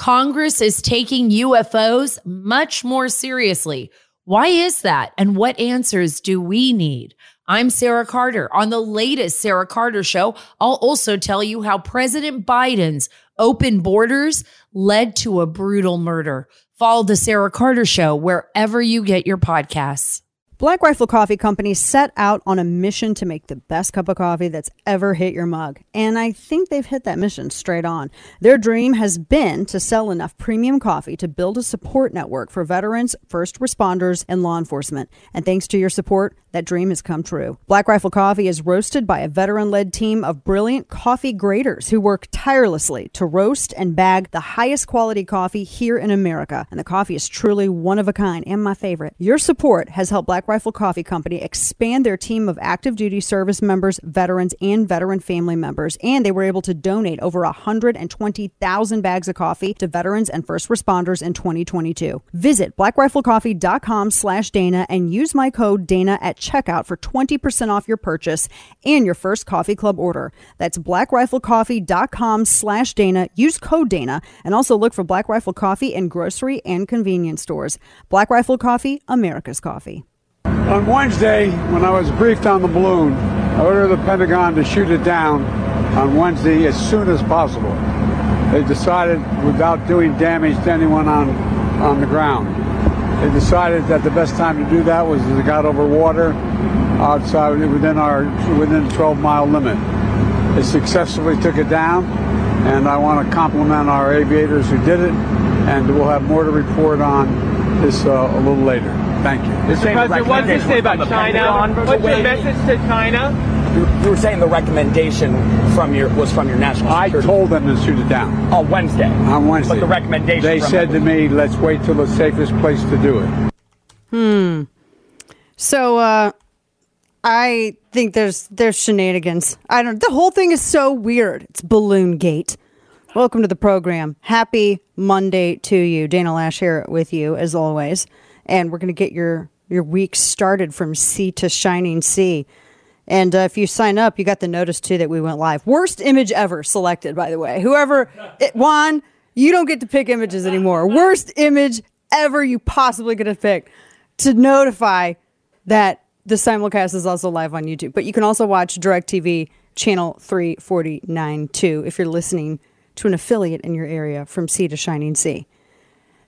Congress is taking UFOs much more seriously. Why is that? And what answers do we need? I'm Sarah Carter. On the latest Sarah Carter show, I'll also tell you how President Biden's open borders led to a brutal murder. Follow the Sarah Carter show wherever you get your podcasts. Black Rifle Coffee Company set out on a mission to make the best cup of coffee that's ever hit your mug. And I think they've hit that mission straight on. Their dream has been to sell enough premium coffee to build a support network for veterans, first responders, and law enforcement. And thanks to your support, that dream has come true. Black Rifle Coffee is roasted by a veteran led team of brilliant coffee graders who work tirelessly to roast and bag the highest quality coffee here in America. And the coffee is truly one of a kind and my favorite. Your support has helped Black Rifle Coffee Company expand their team of active duty service members, veterans, and veteran family members. And they were able to donate over 120,000 bags of coffee to veterans and first responders in 2022. Visit blackriflecoffee.com slash Dana and use my code Dana at checkout for 20% off your purchase and your first coffee club order. That's blackriflecoffee.com slash Dana. Use code Dana and also look for Black Rifle Coffee in grocery and convenience stores. Black Rifle Coffee, America's coffee. On Wednesday, when I was briefed on the balloon, I ordered the Pentagon to shoot it down on Wednesday as soon as possible. They decided, without doing damage to anyone on, on the ground, they decided that the best time to do that was as it got over water outside within our within the 12 mile limit. They successfully took it down, and I want to compliment our aviators who did it, and we'll have more to report on this uh, a little later. Thank you. Mr. President, what does it say about China? What's your message to China? You, you were saying the recommendation from your was from your national I told them to shoot it down on Wednesday. on Wednesday. But the recommendation They from said to me, "Let's wait till the safest place to do it." Hmm. So uh I think there's there's shenanigans. I don't the whole thing is so weird. It's Balloon Gate. Welcome to the program. Happy Monday to you. Dana Lash here with you as always. And we're going to get your your week started from sea to shining sea. And uh, if you sign up, you got the notice too that we went live. Worst image ever selected, by the way. Whoever, it, Juan, you don't get to pick images anymore. Worst image ever you possibly could have picked to notify that the simulcast is also live on YouTube. But you can also watch DirecTV channel 349 too if you're listening to an affiliate in your area from sea to shining sea.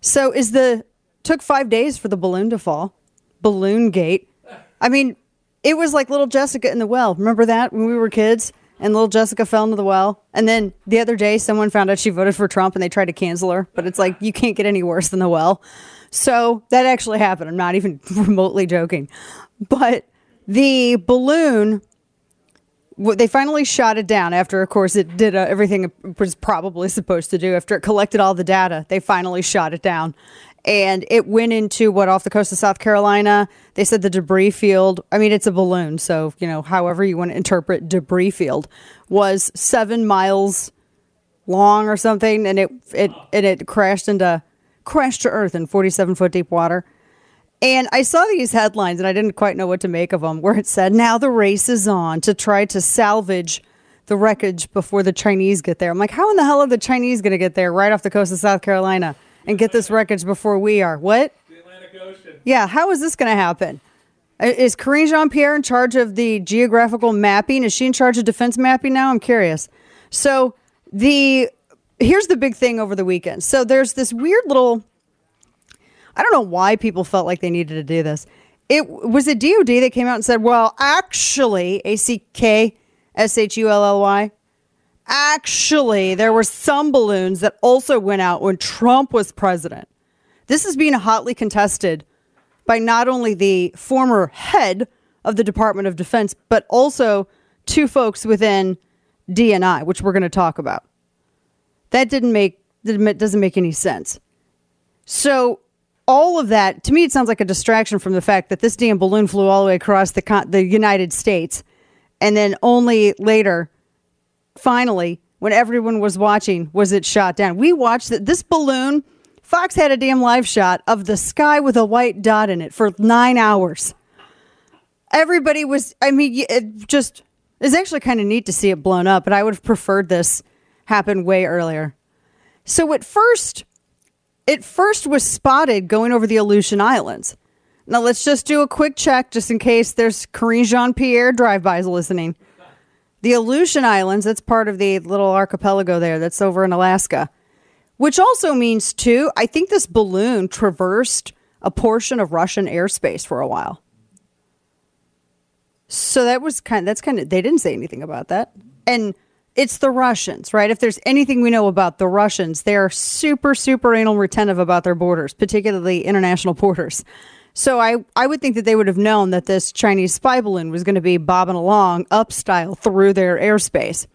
So is the took 5 days for the balloon to fall. Balloon gate. I mean, it was like little Jessica in the well. Remember that when we were kids? And little Jessica fell into the well. And then the other day, someone found out she voted for Trump and they tried to cancel her. But it's like, you can't get any worse than the well. So that actually happened. I'm not even remotely joking. But the balloon, they finally shot it down after, of course, it did uh, everything it was probably supposed to do. After it collected all the data, they finally shot it down. And it went into what off the coast of South Carolina. They said the debris field, I mean, it's a balloon. So, you know, however you want to interpret debris field, was seven miles long or something. And it, it, and it crashed into, crashed to earth in 47 foot deep water. And I saw these headlines and I didn't quite know what to make of them, where it said, now the race is on to try to salvage the wreckage before the Chinese get there. I'm like, how in the hell are the Chinese going to get there right off the coast of South Carolina and get this wreckage before we are? What? The Atlantic Ocean. Yeah, how is this going to happen? Is Karine Jean Pierre in charge of the geographical mapping? Is she in charge of defense mapping now? I'm curious. So, the here's the big thing over the weekend. So, there's this weird little I don't know why people felt like they needed to do this. It was a DOD that came out and said, well, actually, A C K S H U L L Y, actually, there were some balloons that also went out when Trump was president. This is being hotly contested by not only the former head of the Department of Defense, but also two folks within DNI, which we're going to talk about. That didn't make doesn't make any sense. So all of that to me, it sounds like a distraction from the fact that this damn balloon flew all the way across the con- the United States, and then only later, finally, when everyone was watching, was it shot down. We watched that this balloon. Fox had a damn live shot of the sky with a white dot in it for nine hours. Everybody was. I mean, it just it's actually kind of neat to see it blown up, but I would have preferred this happen way earlier. So at first, it first was spotted going over the Aleutian Islands. Now let's just do a quick check just in case there's Karine Jean Pierre drive-bys listening. The Aleutian Islands, that's part of the little archipelago there that's over in Alaska. Which also means too, I think this balloon traversed a portion of Russian airspace for a while. So that was kind that's kind of they didn't say anything about that. And it's the Russians, right? If there's anything we know about the Russians, they're super, super anal retentive about their borders, particularly international borders. So I, I would think that they would have known that this Chinese spy balloon was going to be bobbing along up style through their airspace.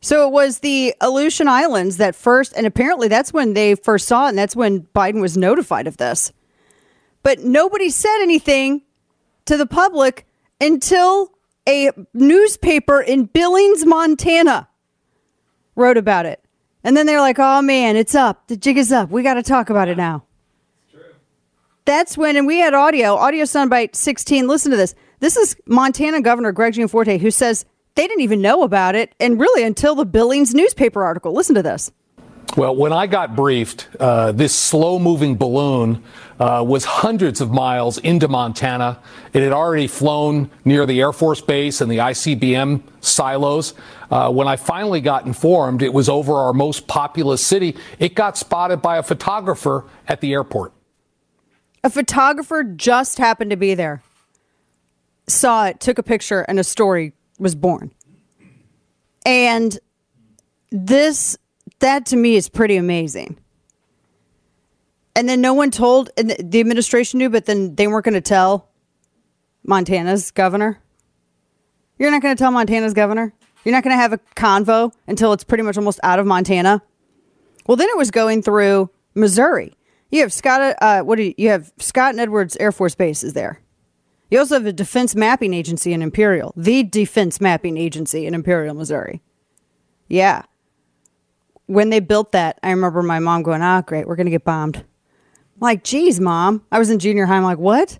So it was the Aleutian Islands that first, and apparently that's when they first saw it, and that's when Biden was notified of this. But nobody said anything to the public until a newspaper in Billings, Montana wrote about it. And then they're like, oh man, it's up. The jig is up. We got to talk about it now. That's when, and we had audio, audio soundbite 16. Listen to this. This is Montana Governor Greg Gianforte who says they didn't even know about it, and really until the Billings newspaper article. Listen to this. Well, when I got briefed, uh, this slow moving balloon uh, was hundreds of miles into Montana. It had already flown near the Air Force Base and the ICBM silos. Uh, when I finally got informed it was over our most populous city, it got spotted by a photographer at the airport. A photographer just happened to be there, saw it, took a picture, and a story was born. And this that to me is pretty amazing. And then no one told, and the administration knew, but then they weren't going to tell Montana's governor. You're not going to tell Montana's governor. You're not going to have a convo until it's pretty much almost out of Montana. Well, then it was going through Missouri. You have Scott. Uh, what do you, you have? Scott and Edwards Air Force Base is there. You also have a Defense Mapping Agency in Imperial, the Defense Mapping Agency in Imperial, Missouri. Yeah, when they built that, I remember my mom going, "Ah, great, we're gonna get bombed." I'm like, geez, mom. I was in junior high. I'm like, what?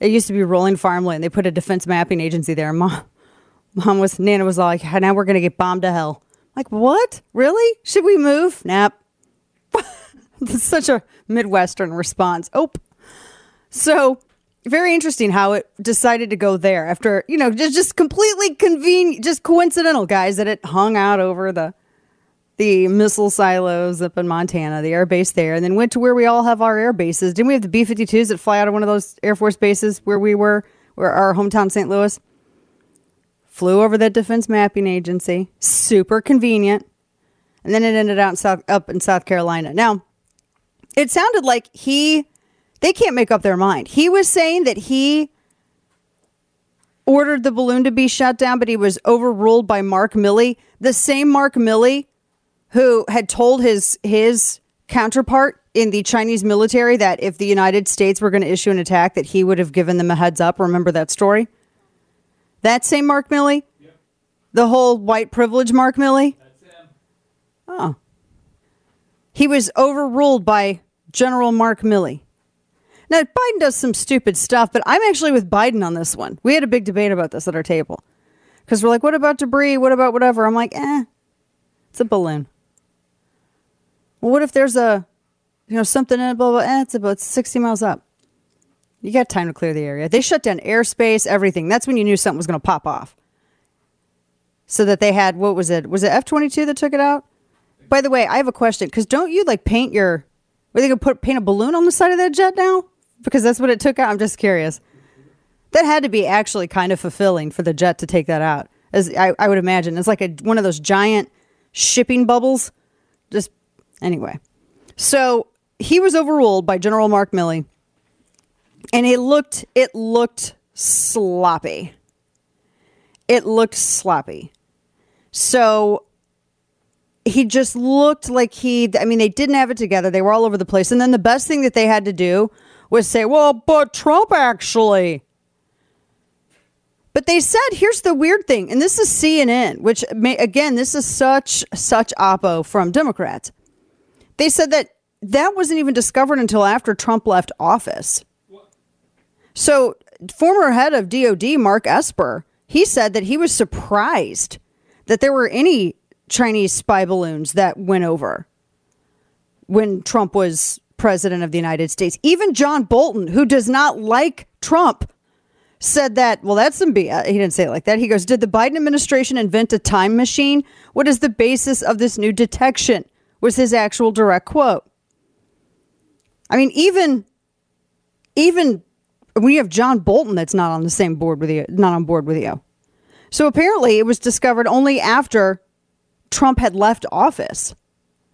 It used to be rolling farmland. They put a defense mapping agency there. Mom, mom was Nana was like, now we're gonna get bombed to hell. I'm like, what? Really? Should we move? Nap. Such a Midwestern response. Oh, so very interesting how it decided to go there after you know just just completely convenient, just coincidental guys that it hung out over the the missile silos up in Montana, the air base there, and then went to where we all have our air bases. Didn't we have the B 52s that fly out of one of those Air Force bases where we were, where our hometown St. Louis? Flew over that Defense Mapping Agency. Super convenient. And then it ended out in South, up in South Carolina. Now, it sounded like he, they can't make up their mind. He was saying that he ordered the balloon to be shut down, but he was overruled by Mark Milley, the same Mark Milley who had told his his counterpart in the Chinese military that if the United States were going to issue an attack, that he would have given them a heads up. Remember that story? That same Mark Milley, yep. the whole white privilege Mark Milley. That's him. Oh, he was overruled by General Mark Milley. Now Biden does some stupid stuff, but I'm actually with Biden on this one. We had a big debate about this at our table because we're like, "What about debris? What about whatever?" I'm like, "Eh, it's a balloon." Well, what if there's a, you know, something in it, blah, blah, eh, it's about 60 miles up. You got time to clear the area. They shut down airspace, everything. That's when you knew something was going to pop off. So that they had, what was it? Was it F 22 that took it out? By the way, I have a question because don't you like paint your, were they going to put paint a balloon on the side of that jet now? Because that's what it took out. I'm just curious. That had to be actually kind of fulfilling for the jet to take that out. As I, I would imagine, it's like a one of those giant shipping bubbles, just Anyway, so he was overruled by General Mark Milley, and it looked it looked sloppy. It looked sloppy. So he just looked like he I mean they didn't have it together. They were all over the place. And then the best thing that they had to do was say, "Well, but Trump actually but they said, here's the weird thing, and this is CNN, which may, again, this is such such oppo from Democrats. They said that that wasn't even discovered until after Trump left office. So, former head of DOD, Mark Esper, he said that he was surprised that there were any Chinese spy balloons that went over. when Trump was president of the United States. Even John Bolton, who does not like Trump, said that, well, that's some BS. Uh, he didn't say it like that. He goes, Did the Biden administration invent a time machine? What is the basis of this new detection? Was his actual direct quote. I mean, even, even we have John Bolton that's not on the same board with you, not on board with you. So apparently it was discovered only after Trump had left office.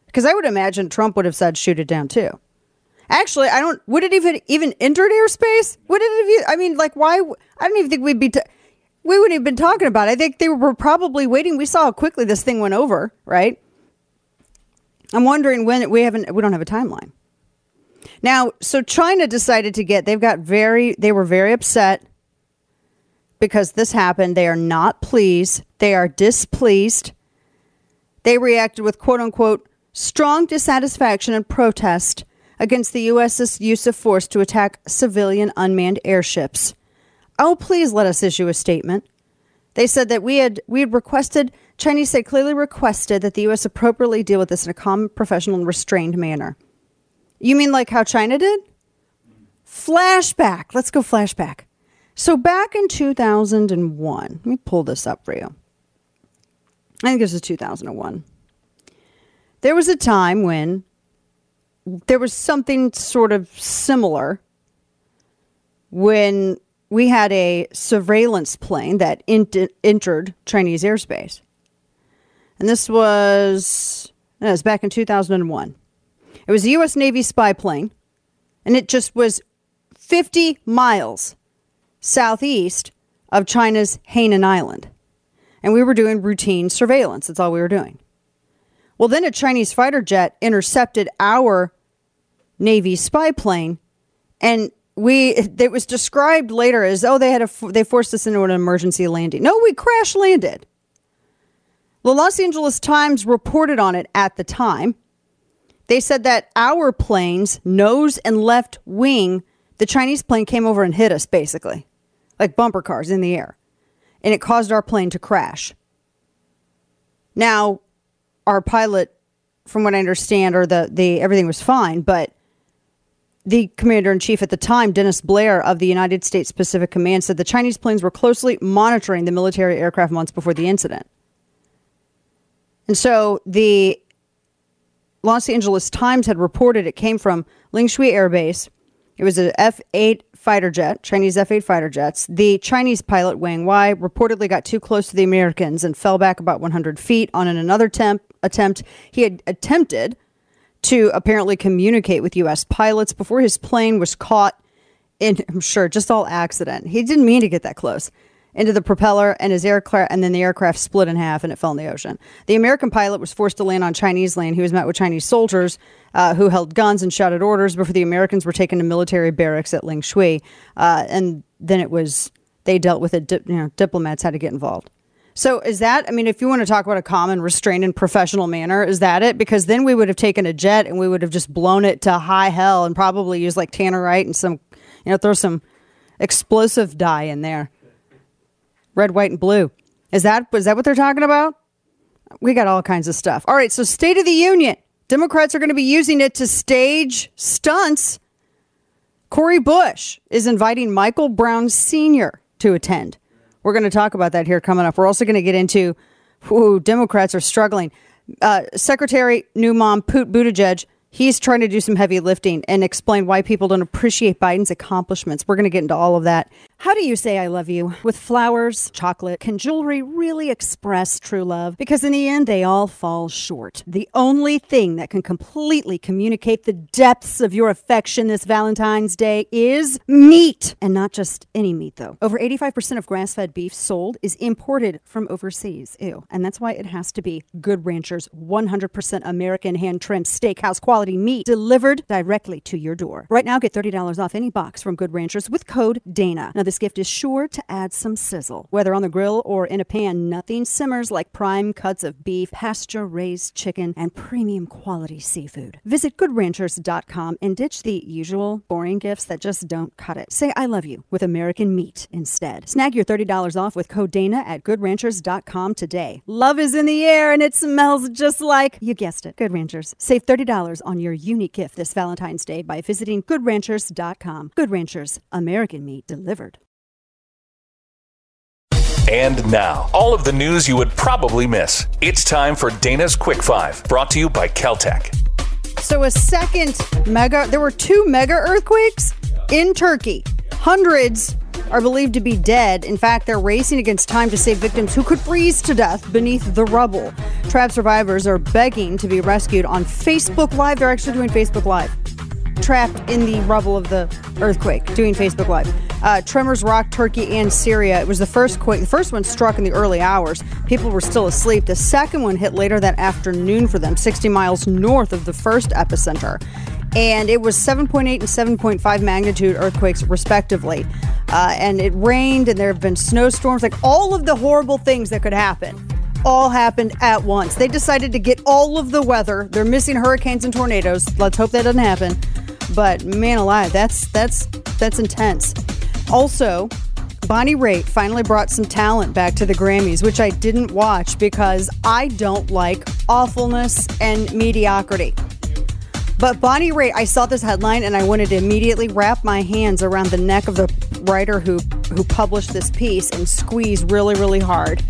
Because I would imagine Trump would have said shoot it down too. Actually, I don't. Would it even even entered airspace? Would it have? I mean, like, why? I don't even think we'd be. T- we wouldn't have been talking about. it. I think they were probably waiting. We saw how quickly this thing went over. Right. I'm wondering when we haven't. We don't have a timeline. Now, so China decided to get. They've got very. They were very upset because this happened. They are not pleased. They are displeased. They reacted with quote unquote strong dissatisfaction and protest against the U.S.'s use of force to attack civilian unmanned airships. Oh, please let us issue a statement. They said that we had we had requested Chinese said clearly requested that the U.S. appropriately deal with this in a calm, professional, and restrained manner. You mean like how China did? Flashback. Let's go flashback. So back in 2001, let me pull this up for you. I think this is 2001. There was a time when there was something sort of similar when we had a surveillance plane that entered Chinese airspace. And this was, no, it was back in 2001. It was a U.S. Navy spy plane, and it just was 50 miles southeast of China's Hainan Island. And we were doing routine surveillance. That's all we were doing. Well, then a Chinese fighter jet intercepted our Navy spy plane, and we it was described later as oh they had a they forced us into an emergency landing. No, we crash landed. The Los Angeles Times reported on it at the time. They said that our plane's nose and left wing, the Chinese plane came over and hit us basically, like bumper cars in the air, and it caused our plane to crash. Now, our pilot, from what I understand, or the the everything was fine, but the commander in chief at the time, Dennis Blair of the United States Pacific Command, said the Chinese planes were closely monitoring the military aircraft months before the incident. And so the Los Angeles Times had reported it came from Lingshui Air Base. It was an F 8 fighter jet, Chinese F 8 fighter jets. The Chinese pilot, Wang Wei, reportedly got too close to the Americans and fell back about 100 feet on an another temp- attempt. He had attempted to apparently communicate with U.S. pilots before his plane was caught in, I'm sure, just all accident. He didn't mean to get that close into the propeller and his aircraft, and then the aircraft split in half and it fell in the ocean. The American pilot was forced to land on Chinese land. He was met with Chinese soldiers uh, who held guns and shouted orders before the Americans were taken to military barracks at Lingshui. Uh, and then it was, they dealt with it, you know, diplomats had to get involved. So is that? I mean, if you want to talk about a common, restrained, and professional manner, is that it? Because then we would have taken a jet and we would have just blown it to high hell and probably used like tannerite and some, you know, throw some explosive dye in there, red, white, and blue. Is that is that what they're talking about? We got all kinds of stuff. All right, so State of the Union. Democrats are going to be using it to stage stunts. Cori Bush is inviting Michael Brown Sr. to attend. We're going to talk about that here coming up. We're also going to get into who Democrats are struggling. Uh, Secretary Newmom Pete Buttigieg he's trying to do some heavy lifting and explain why people don't appreciate Biden's accomplishments. We're going to get into all of that. How do you say I love you? With flowers, chocolate? Can jewelry really express true love? Because in the end, they all fall short. The only thing that can completely communicate the depths of your affection this Valentine's Day is meat. And not just any meat, though. Over 85% of grass fed beef sold is imported from overseas. Ew. And that's why it has to be Good Ranchers 100% American hand trimmed steakhouse quality meat delivered directly to your door. Right now, get $30 off any box from Good Ranchers with code DANA. Now, this gift is sure to add some sizzle. Whether on the grill or in a pan, nothing simmers like prime cuts of beef, pasture raised chicken, and premium quality seafood. Visit goodranchers.com and ditch the usual boring gifts that just don't cut it. Say I love you with American meat instead. Snag your $30 off with code Dana at goodranchers.com today. Love is in the air and it smells just like, you guessed it, Good Ranchers. Save $30 on your unique gift this Valentine's Day by visiting goodranchers.com. Good Ranchers, American meat delivered. And now, all of the news you would probably miss. It's time for Dana's Quick Five, brought to you by Keltec. So, a second mega, there were two mega earthquakes in Turkey. Hundreds are believed to be dead. In fact, they're racing against time to save victims who could freeze to death beneath the rubble. Trapped survivors are begging to be rescued on Facebook Live. They're actually doing Facebook Live. Trapped in the rubble of the earthquake, doing Facebook Live. Uh, tremors rocked Turkey and Syria. It was the first quake. The first one struck in the early hours. People were still asleep. The second one hit later that afternoon for them, 60 miles north of the first epicenter and it was 7.8 and 7.5 magnitude earthquakes, respectively. Uh, and it rained, and there have been snowstorms, like all of the horrible things that could happen. All happened at once. They decided to get all of the weather. They're missing hurricanes and tornadoes. Let's hope that doesn't happen. But man alive, that's that's that's intense. Also, Bonnie Raitt finally brought some talent back to the Grammys, which I didn't watch because I don't like awfulness and mediocrity. But Bonnie Raitt, I saw this headline and I wanted to immediately wrap my hands around the neck of the writer who who published this piece and squeeze really, really hard.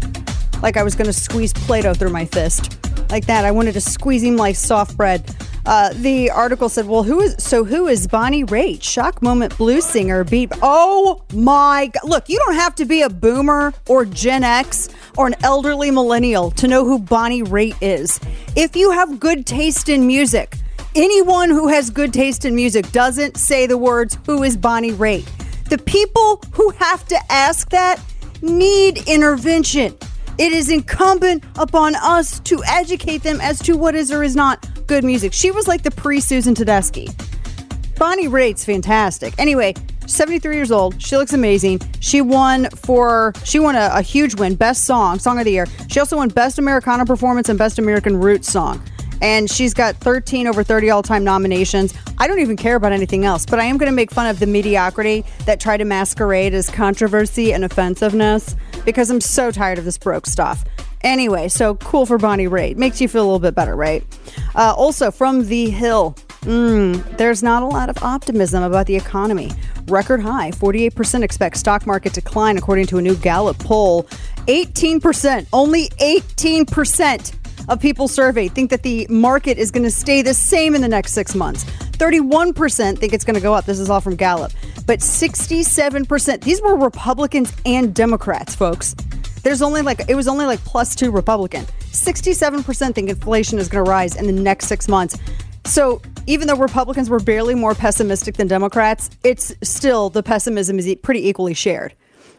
Like I was going to squeeze Play-Doh through my fist. Like that. I wanted to squeeze him like soft bread. Uh, the article said, "Well, who is so? Who is Bonnie Raitt? Shock moment blues singer. Beat. Oh my God! Look, you don't have to be a boomer or Gen X or an elderly millennial to know who Bonnie Raitt is. If you have good taste in music." Anyone who has good taste in music doesn't say the words, Who is Bonnie Raitt? The people who have to ask that need intervention. It is incumbent upon us to educate them as to what is or is not good music. She was like the pre Susan Tedeschi. Bonnie Raitt's fantastic. Anyway, 73 years old. She looks amazing. She won for she won a, a huge win, best song, song of the year. She also won best Americana performance and best American roots song and she's got 13 over 30 all time nominations. I don't even care about anything else, but I am going to make fun of the mediocrity that try to masquerade as controversy and offensiveness because I'm so tired of this broke stuff. Anyway, so cool for Bonnie Raitt. Makes you feel a little bit better, right? Uh, also, from The Hill, mm, there's not a lot of optimism about the economy. Record high 48% expect stock market decline, according to a new Gallup poll. 18%, only 18% of people surveyed think that the market is going to stay the same in the next six months. 31% think it's going to go up. This is all from Gallup. But 67%, these were Republicans and Democrats, folks. There's only like, it was only like plus two Republican. 67% think inflation is going to rise in the next six months. So even though Republicans were barely more pessimistic than Democrats, it's still the pessimism is pretty equally shared.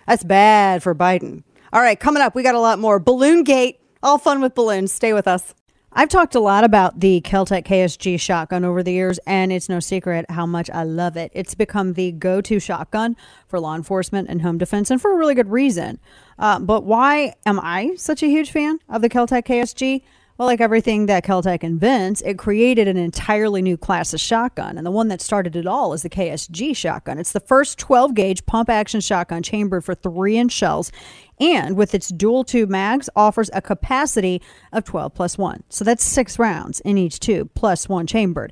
That's bad for Biden. All right, coming up, we got a lot more. Balloon Gate all fun with balloons. Stay with us. I've talked a lot about the Keltec KSG shotgun over the years, and it's no secret how much I love it. It's become the go to shotgun for law enforcement and home defense, and for a really good reason. Uh, but why am I such a huge fan of the Keltec KSG? Well, like everything that Keltec invents, it created an entirely new class of shotgun. And the one that started it all is the KSG shotgun. It's the first 12 gauge pump action shotgun chambered for three inch shells and with its dual tube mags offers a capacity of 12 plus 1 so that's six rounds in each tube plus one chambered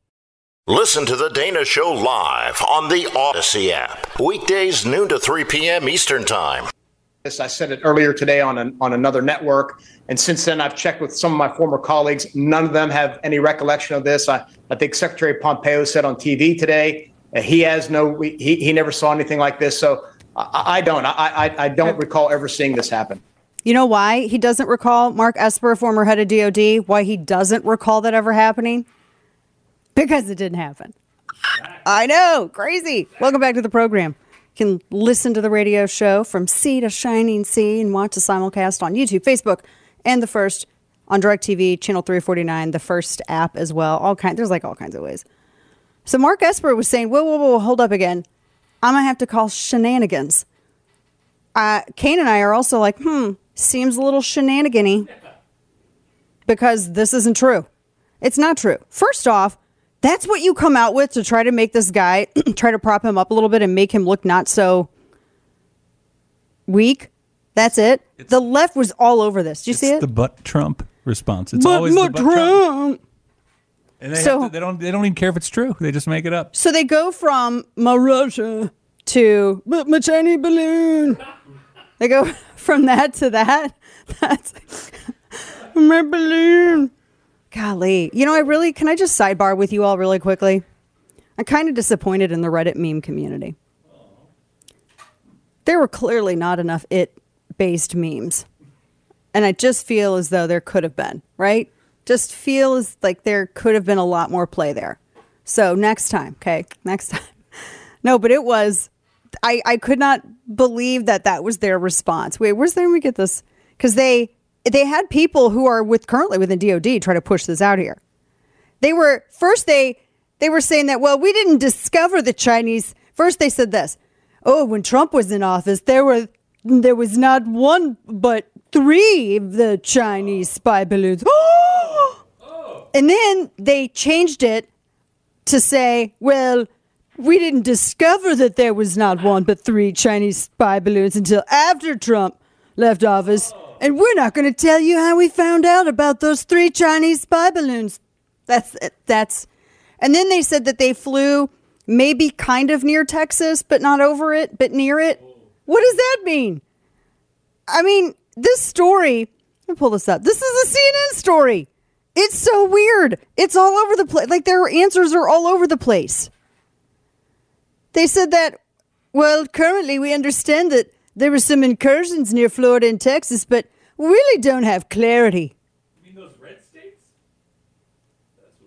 Listen to the Dana Show live on the Odyssey app. Weekdays noon to 3 p.m. Eastern Time. I said it earlier today on an, on another network, and since then I've checked with some of my former colleagues. None of them have any recollection of this. I, I think Secretary Pompeo said on TV today uh, he has no he, he never saw anything like this. So I, I don't I, I I don't recall ever seeing this happen. You know why he doesn't recall Mark Esper, former head of DOD, why he doesn't recall that ever happening? Because it didn't happen. I know, crazy. Welcome back to the program. You can listen to the radio show from sea to shining sea and watch the simulcast on YouTube, Facebook, and the first on DirecTV, channel 349, the first app as well. All kind, there's like all kinds of ways. So Mark Esper was saying, whoa, whoa, whoa, hold up again. I'm gonna have to call shenanigans. Uh, Kane and I are also like, hmm, seems a little shenanigany because this isn't true. It's not true. First off, that's what you come out with to try to make this guy try to prop him up a little bit and make him look not so weak. That's it. the left was all over this. Do you see it? the butt Trump response. It's But always my the butt Trump. Trump. And they, So- to- they don't they don't even care if it's true. They just make it up. So they go from my Russia to but my Chinese balloon. They go from that to that. That's my balloon. Golly. You know, I really can I just sidebar with you all really quickly? I'm kind of disappointed in the Reddit meme community. There were clearly not enough it based memes. And I just feel as though there could have been, right? Just feels like there could have been a lot more play there. So next time, okay? Next time. No, but it was, I, I could not believe that that was their response. Wait, where's there? Me get this. Because they, they had people who are with currently within DOD try to push this out here. They were, first they, they were saying that, well, we didn't discover the Chinese. First they said this. Oh, when Trump was in office, there were, there was not one, but three of the Chinese spy balloons. oh. And then they changed it to say, well, we didn't discover that there was not one but three Chinese spy balloons until after Trump left office. And we're not going to tell you how we found out about those three Chinese spy balloons. That's that's and then they said that they flew maybe kind of near Texas, but not over it, but near it. What does that mean? I mean, this story, let me pull this up. This is a CNN story. It's so weird. It's all over the place. Like their answers are all over the place. They said that, well, currently we understand that there were some incursions near Florida and Texas, but really don't have clarity. You mean those red states?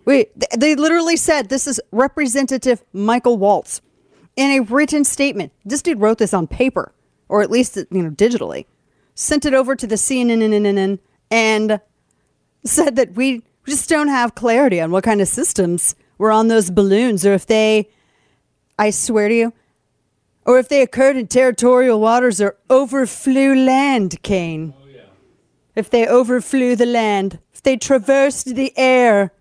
Wait, they literally said this is Representative Michael Waltz in a written statement. This dude wrote this on paper, or at least you know digitally, sent it over to the CNN and said that we just don't have clarity on what kind of systems were on those balloons, or if they, I swear to you, or if they occurred in territorial waters or overflew land, Kane. If they overflew the land, if they traversed the air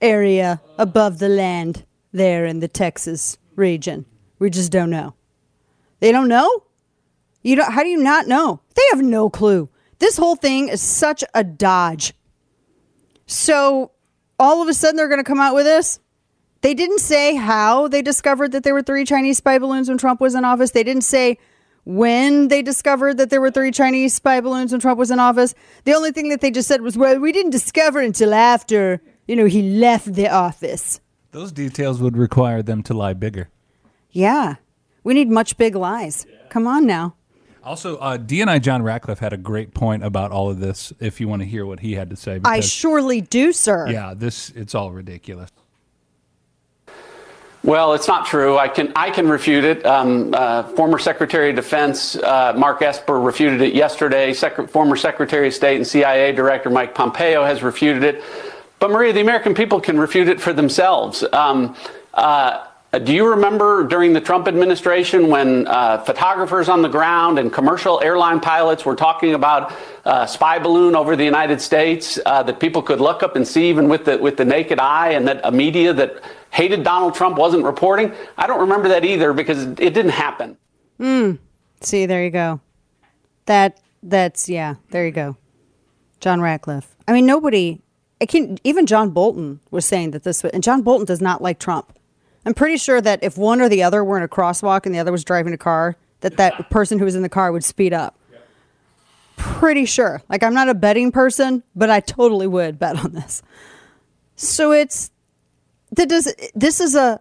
area above the land there in the Texas region. We just don't know. They don't know? You don't how do you not know? They have no clue. This whole thing is such a dodge. So all of a sudden they're going to come out with this. They didn't say how they discovered that there were three Chinese spy balloons when Trump was in office. They didn't say when they discovered that there were three Chinese spy balloons when Trump was in office. The only thing that they just said was, well, we didn't discover until after, you know, he left the office. Those details would require them to lie bigger. Yeah. We need much big lies. Come on now. Also, uh, DNI John Ratcliffe had a great point about all of this. If you want to hear what he had to say, I surely do, sir. yeah, this it's all ridiculous. Well, it's not true. I can I can refute it. Um, uh, former Secretary of Defense uh, Mark Esper refuted it yesterday. Sec- former Secretary of State and CIA Director Mike Pompeo has refuted it. But Maria, the American people can refute it for themselves. Um, uh, do you remember during the Trump administration when uh, photographers on the ground and commercial airline pilots were talking about uh, spy balloon over the United States uh, that people could look up and see even with the with the naked eye, and that a media that hated Donald Trump wasn't reporting? I don't remember that either because it didn't happen. Mm. See, there you go. That that's yeah, there you go. John Ratcliffe. I mean, nobody. I can even John Bolton was saying that this, and John Bolton does not like Trump. I'm pretty sure that if one or the other were in a crosswalk and the other was driving a car, that that person who was in the car would speed up. Pretty sure. Like I'm not a betting person, but I totally would bet on this. So it's that does this is a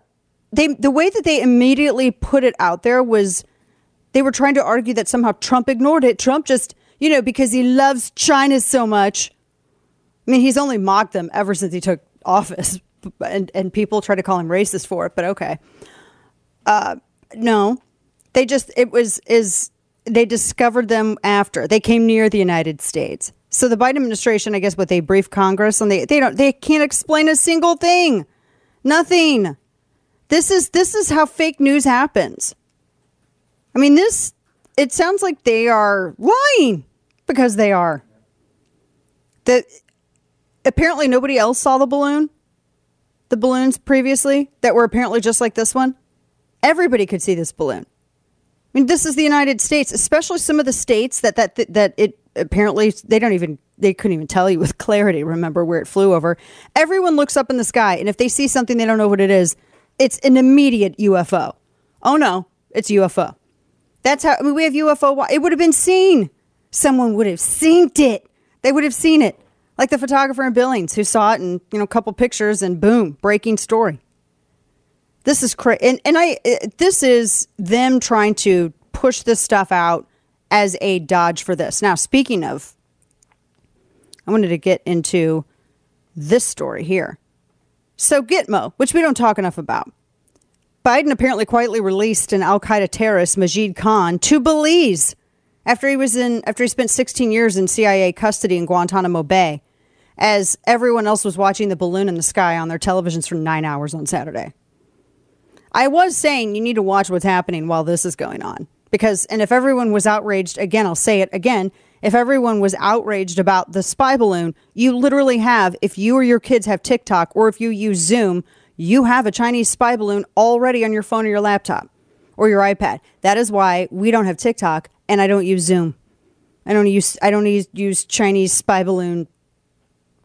they the way that they immediately put it out there was they were trying to argue that somehow Trump ignored it. Trump just you know, because he loves China so much. I mean, he's only mocked them ever since he took office, and, and people try to call him racist for it, but okay. Uh, no, they just, it was, is, they discovered them after they came near the United States. So the Biden administration, I guess, what they briefed Congress and they, they don't, they can't explain a single thing. Nothing. This is, this is how fake news happens. I mean, this, it sounds like they are lying because they are. That apparently nobody else saw the balloon, the balloons previously that were apparently just like this one. Everybody could see this balloon. I mean, this is the United States, especially some of the states that that that it apparently they don't even they couldn't even tell you with clarity. Remember where it flew over? Everyone looks up in the sky, and if they see something they don't know what it is, it's an immediate UFO. Oh no, it's UFO. That's how I mean, we have UFO. It would have been seen. Someone would have seen it. They would have seen it, like the photographer in Billings who saw it and you know a couple pictures and boom, breaking story. This is crazy, and and I it, this is them trying to push this stuff out as a dodge for this. Now, speaking of, I wanted to get into this story here. So Gitmo, which we don't talk enough about. Biden apparently quietly released an Al Qaeda terrorist, Majid Khan, to Belize after he was in after he spent 16 years in CIA custody in Guantanamo Bay, as everyone else was watching the balloon in the sky on their televisions for nine hours on Saturday. I was saying you need to watch what's happening while this is going on. Because, and if everyone was outraged, again, I'll say it again, if everyone was outraged about the spy balloon, you literally have, if you or your kids have TikTok or if you use Zoom, you have a Chinese spy balloon already on your phone or your laptop or your iPad. That is why we don't have TikTok and I don't use Zoom. I don't use I don't use, Chinese spy balloon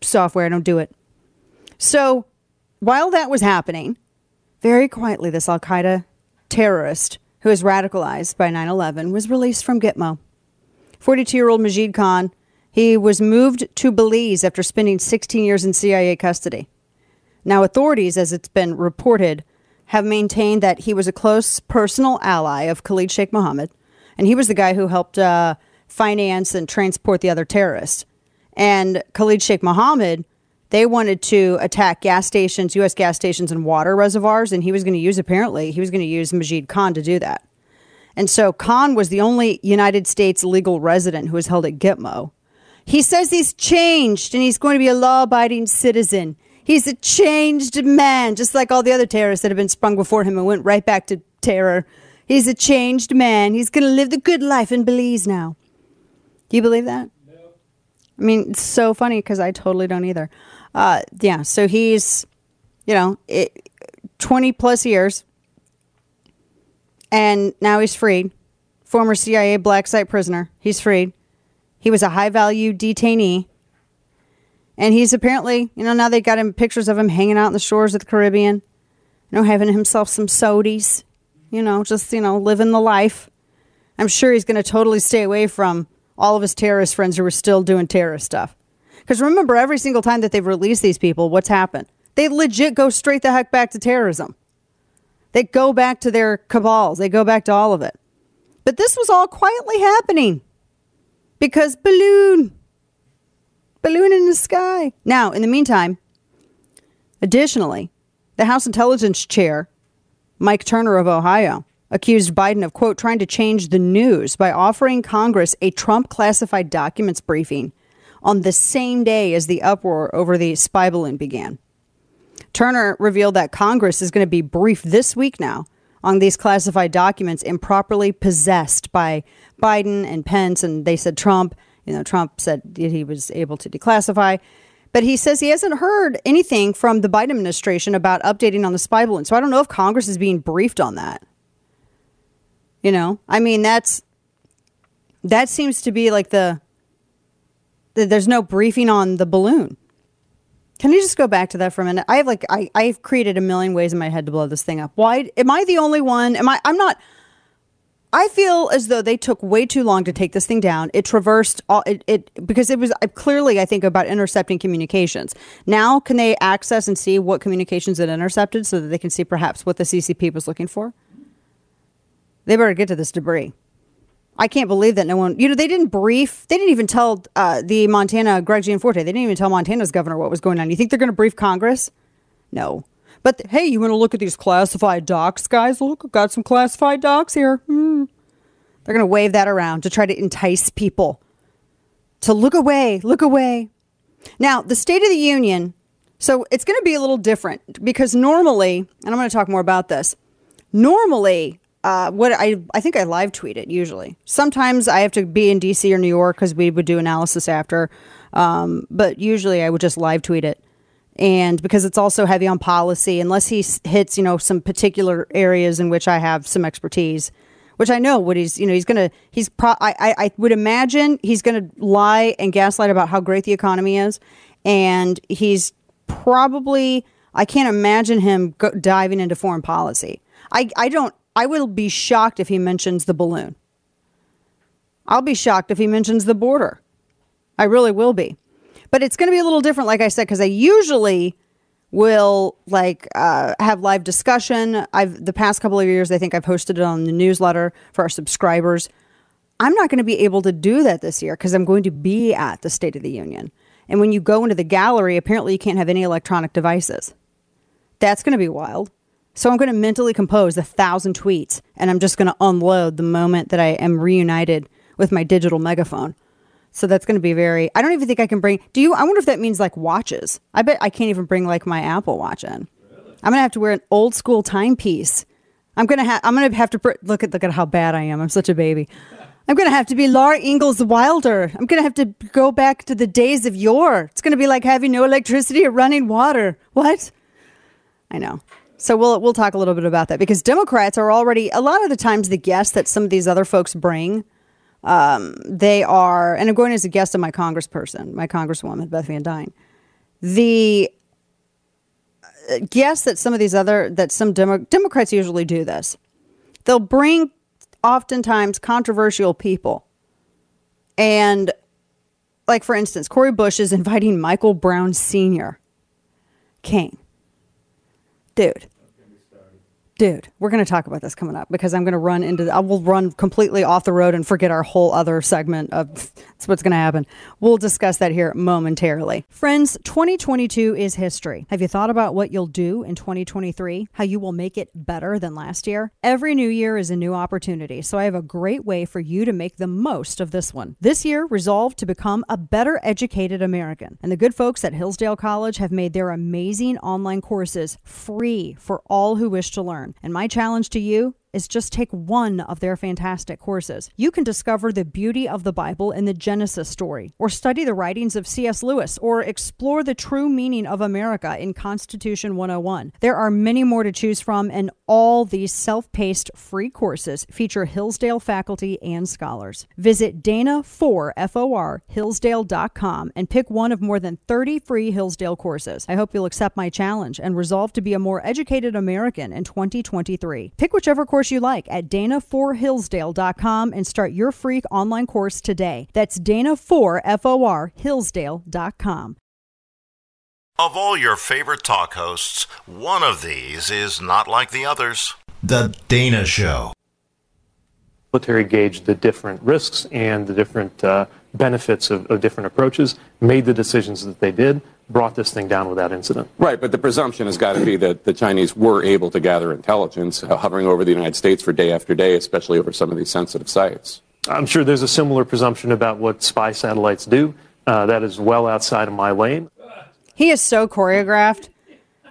software. I don't do it. So while that was happening, very quietly, this Al Qaeda terrorist who was radicalized by 9 11 was released from Gitmo. 42 year old Majid Khan, he was moved to Belize after spending 16 years in CIA custody. Now, authorities, as it's been reported, have maintained that he was a close personal ally of Khalid Sheikh Mohammed, and he was the guy who helped uh, finance and transport the other terrorists. And Khalid Sheikh Mohammed they wanted to attack gas stations, U.S. gas stations, and water reservoirs, and he was going to use, apparently, he was going to use Majid Khan to do that. And so Khan was the only United States legal resident who was held at Gitmo. He says he's changed and he's going to be a law abiding citizen. He's a changed man, just like all the other terrorists that have been sprung before him and went right back to terror. He's a changed man. He's going to live the good life in Belize now. Do you believe that? No. I mean, it's so funny because I totally don't either. Uh, yeah, so he's, you know, it, 20 plus years, and now he's freed. Former CIA black site prisoner. He's freed. He was a high value detainee. And he's apparently, you know, now they got him pictures of him hanging out in the shores of the Caribbean, you know, having himself some sodies, you know, just, you know, living the life. I'm sure he's going to totally stay away from all of his terrorist friends who are still doing terrorist stuff. Because remember, every single time that they've released these people, what's happened? They legit go straight the heck back to terrorism. They go back to their cabals. They go back to all of it. But this was all quietly happening because balloon, balloon in the sky. Now, in the meantime, additionally, the House Intelligence Chair, Mike Turner of Ohio, accused Biden of, quote, trying to change the news by offering Congress a Trump classified documents briefing on the same day as the uproar over the spy balloon began. Turner revealed that Congress is going to be briefed this week now on these classified documents improperly possessed by Biden and Pence. And they said Trump, you know, Trump said he was able to declassify. But he says he hasn't heard anything from the Biden administration about updating on the spy balloon. So I don't know if Congress is being briefed on that. You know, I mean, that's that seems to be like the there's no briefing on the balloon. Can you just go back to that for a minute? I have like I I've created a million ways in my head to blow this thing up. Why am I the only one? Am I I'm not I feel as though they took way too long to take this thing down. It traversed all it, it because it was clearly I think about intercepting communications. Now can they access and see what communications it intercepted so that they can see perhaps what the CCP was looking for? They better get to this debris. I can't believe that no one, you know, they didn't brief, they didn't even tell uh, the Montana, Greg Gianforte, they didn't even tell Montana's governor what was going on. You think they're going to brief Congress? No. But th- hey, you want to look at these classified docs, guys? Look, I've got some classified docs here. Hmm. They're going to wave that around to try to entice people to look away, look away. Now, the State of the Union, so it's going to be a little different because normally, and I'm going to talk more about this. Normally, uh, what I I think I live tweet it usually. Sometimes I have to be in DC or New York because we would do analysis after, um, but usually I would just live tweet it. And because it's also heavy on policy, unless he s- hits you know some particular areas in which I have some expertise, which I know what he's you know he's gonna he's pro I I, I would imagine he's gonna lie and gaslight about how great the economy is, and he's probably I can't imagine him go, diving into foreign policy. I I don't I will be shocked if he mentions the balloon. I'll be shocked if he mentions the border. I really will be. But it's going to be a little different, like I said, because I usually will like uh, have live discussion. I've the past couple of years, I think I've hosted it on the newsletter for our subscribers. I'm not going to be able to do that this year because I'm going to be at the State of the Union. And when you go into the gallery, apparently you can't have any electronic devices. That's going to be wild. So I'm going to mentally compose a thousand tweets and I'm just going to unload the moment that I am reunited with my digital megaphone. So that's going to be very, I don't even think I can bring, do you, I wonder if that means like watches. I bet I can't even bring like my Apple watch in. I'm going to have to wear an old school timepiece. I'm going to have, I'm going to have to, br- look at, look at how bad I am. I'm such a baby. I'm going to have to be Laura Ingalls Wilder. I'm going to have to go back to the days of yore. It's going to be like having no electricity or running water. What? I know. So we'll we'll talk a little bit about that because Democrats are already a lot of the times the guests that some of these other folks bring. Um, they are, and I'm going as a guest of my congressperson, my congresswoman Beth Van Duyne. The uh, guests that some of these other that some Demo- Democrats usually do this. They'll bring oftentimes controversial people, and like for instance, Cori Bush is inviting Michael Brown Sr. King dude dude we're going to talk about this coming up because i'm going to run into i will run completely off the road and forget our whole other segment of that's what's going to happen. We'll discuss that here momentarily. Friends 2022 is history. Have you thought about what you'll do in 2023 how you will make it better than last year? Every new year is a new opportunity so i have a great way for you to make the most of this one. This year resolve to become a better educated american. And the good folks at hillsdale college have made their amazing online courses free for all who wish to learn and my challenge to you is just take one of their fantastic courses. You can discover the beauty of the Bible in the Genesis story, or study the writings of C.S. Lewis, or explore the true meaning of America in Constitution 101. There are many more to choose from, and all these self paced free courses feature Hillsdale faculty and scholars. Visit Dana4FOR Hillsdale.com and pick one of more than 30 free Hillsdale courses. I hope you'll accept my challenge and resolve to be a more educated American in 2023. Pick whichever course you like at Dana4Hillsdale.com and start your free online course today. That's Dana4FOR Hillsdale.com. Of all your favorite talk hosts, one of these is not like the others. The Dana Show. military gauged the different risks and the different uh, benefits of, of different approaches, made the decisions that they did, brought this thing down without incident. Right, but the presumption has got to be that the Chinese were able to gather intelligence uh, hovering over the United States for day after day, especially over some of these sensitive sites. I'm sure there's a similar presumption about what spy satellites do. Uh, that is well outside of my lane. He is so choreographed.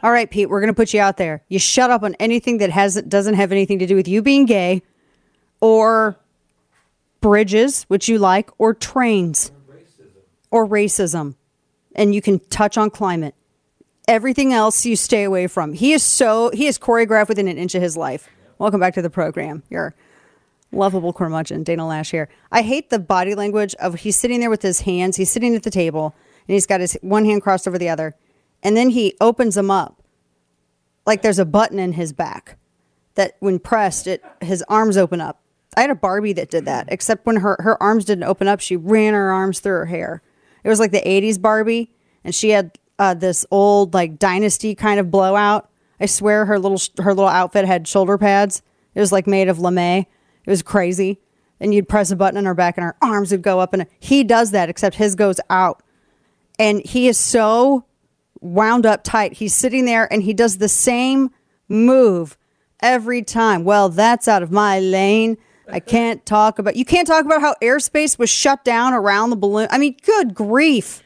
All right, Pete, we're going to put you out there. You shut up on anything that has doesn't have anything to do with you being gay or bridges, which you like, or trains or racism. And you can touch on climate. Everything else you stay away from. He is so he is choreographed within an inch of his life. Welcome back to the program. You're lovable curmudgeon, Dana Loesch here. I hate the body language of he's sitting there with his hands. He's sitting at the table and he's got his one hand crossed over the other, and then he opens them up like there's a button in his back that when pressed, it his arms open up. I had a Barbie that did that, except when her her arms didn't open up, she ran her arms through her hair. It was like the '80s Barbie, and she had uh, this old like dynasty kind of blowout. I swear her little her little outfit had shoulder pads. It was like made of lame. It was crazy. and you'd press a button on her back and her arms would go up and he does that except his goes out and he is so wound up tight he's sitting there and he does the same move every time well that's out of my lane i can't talk about you can't talk about how airspace was shut down around the balloon i mean good grief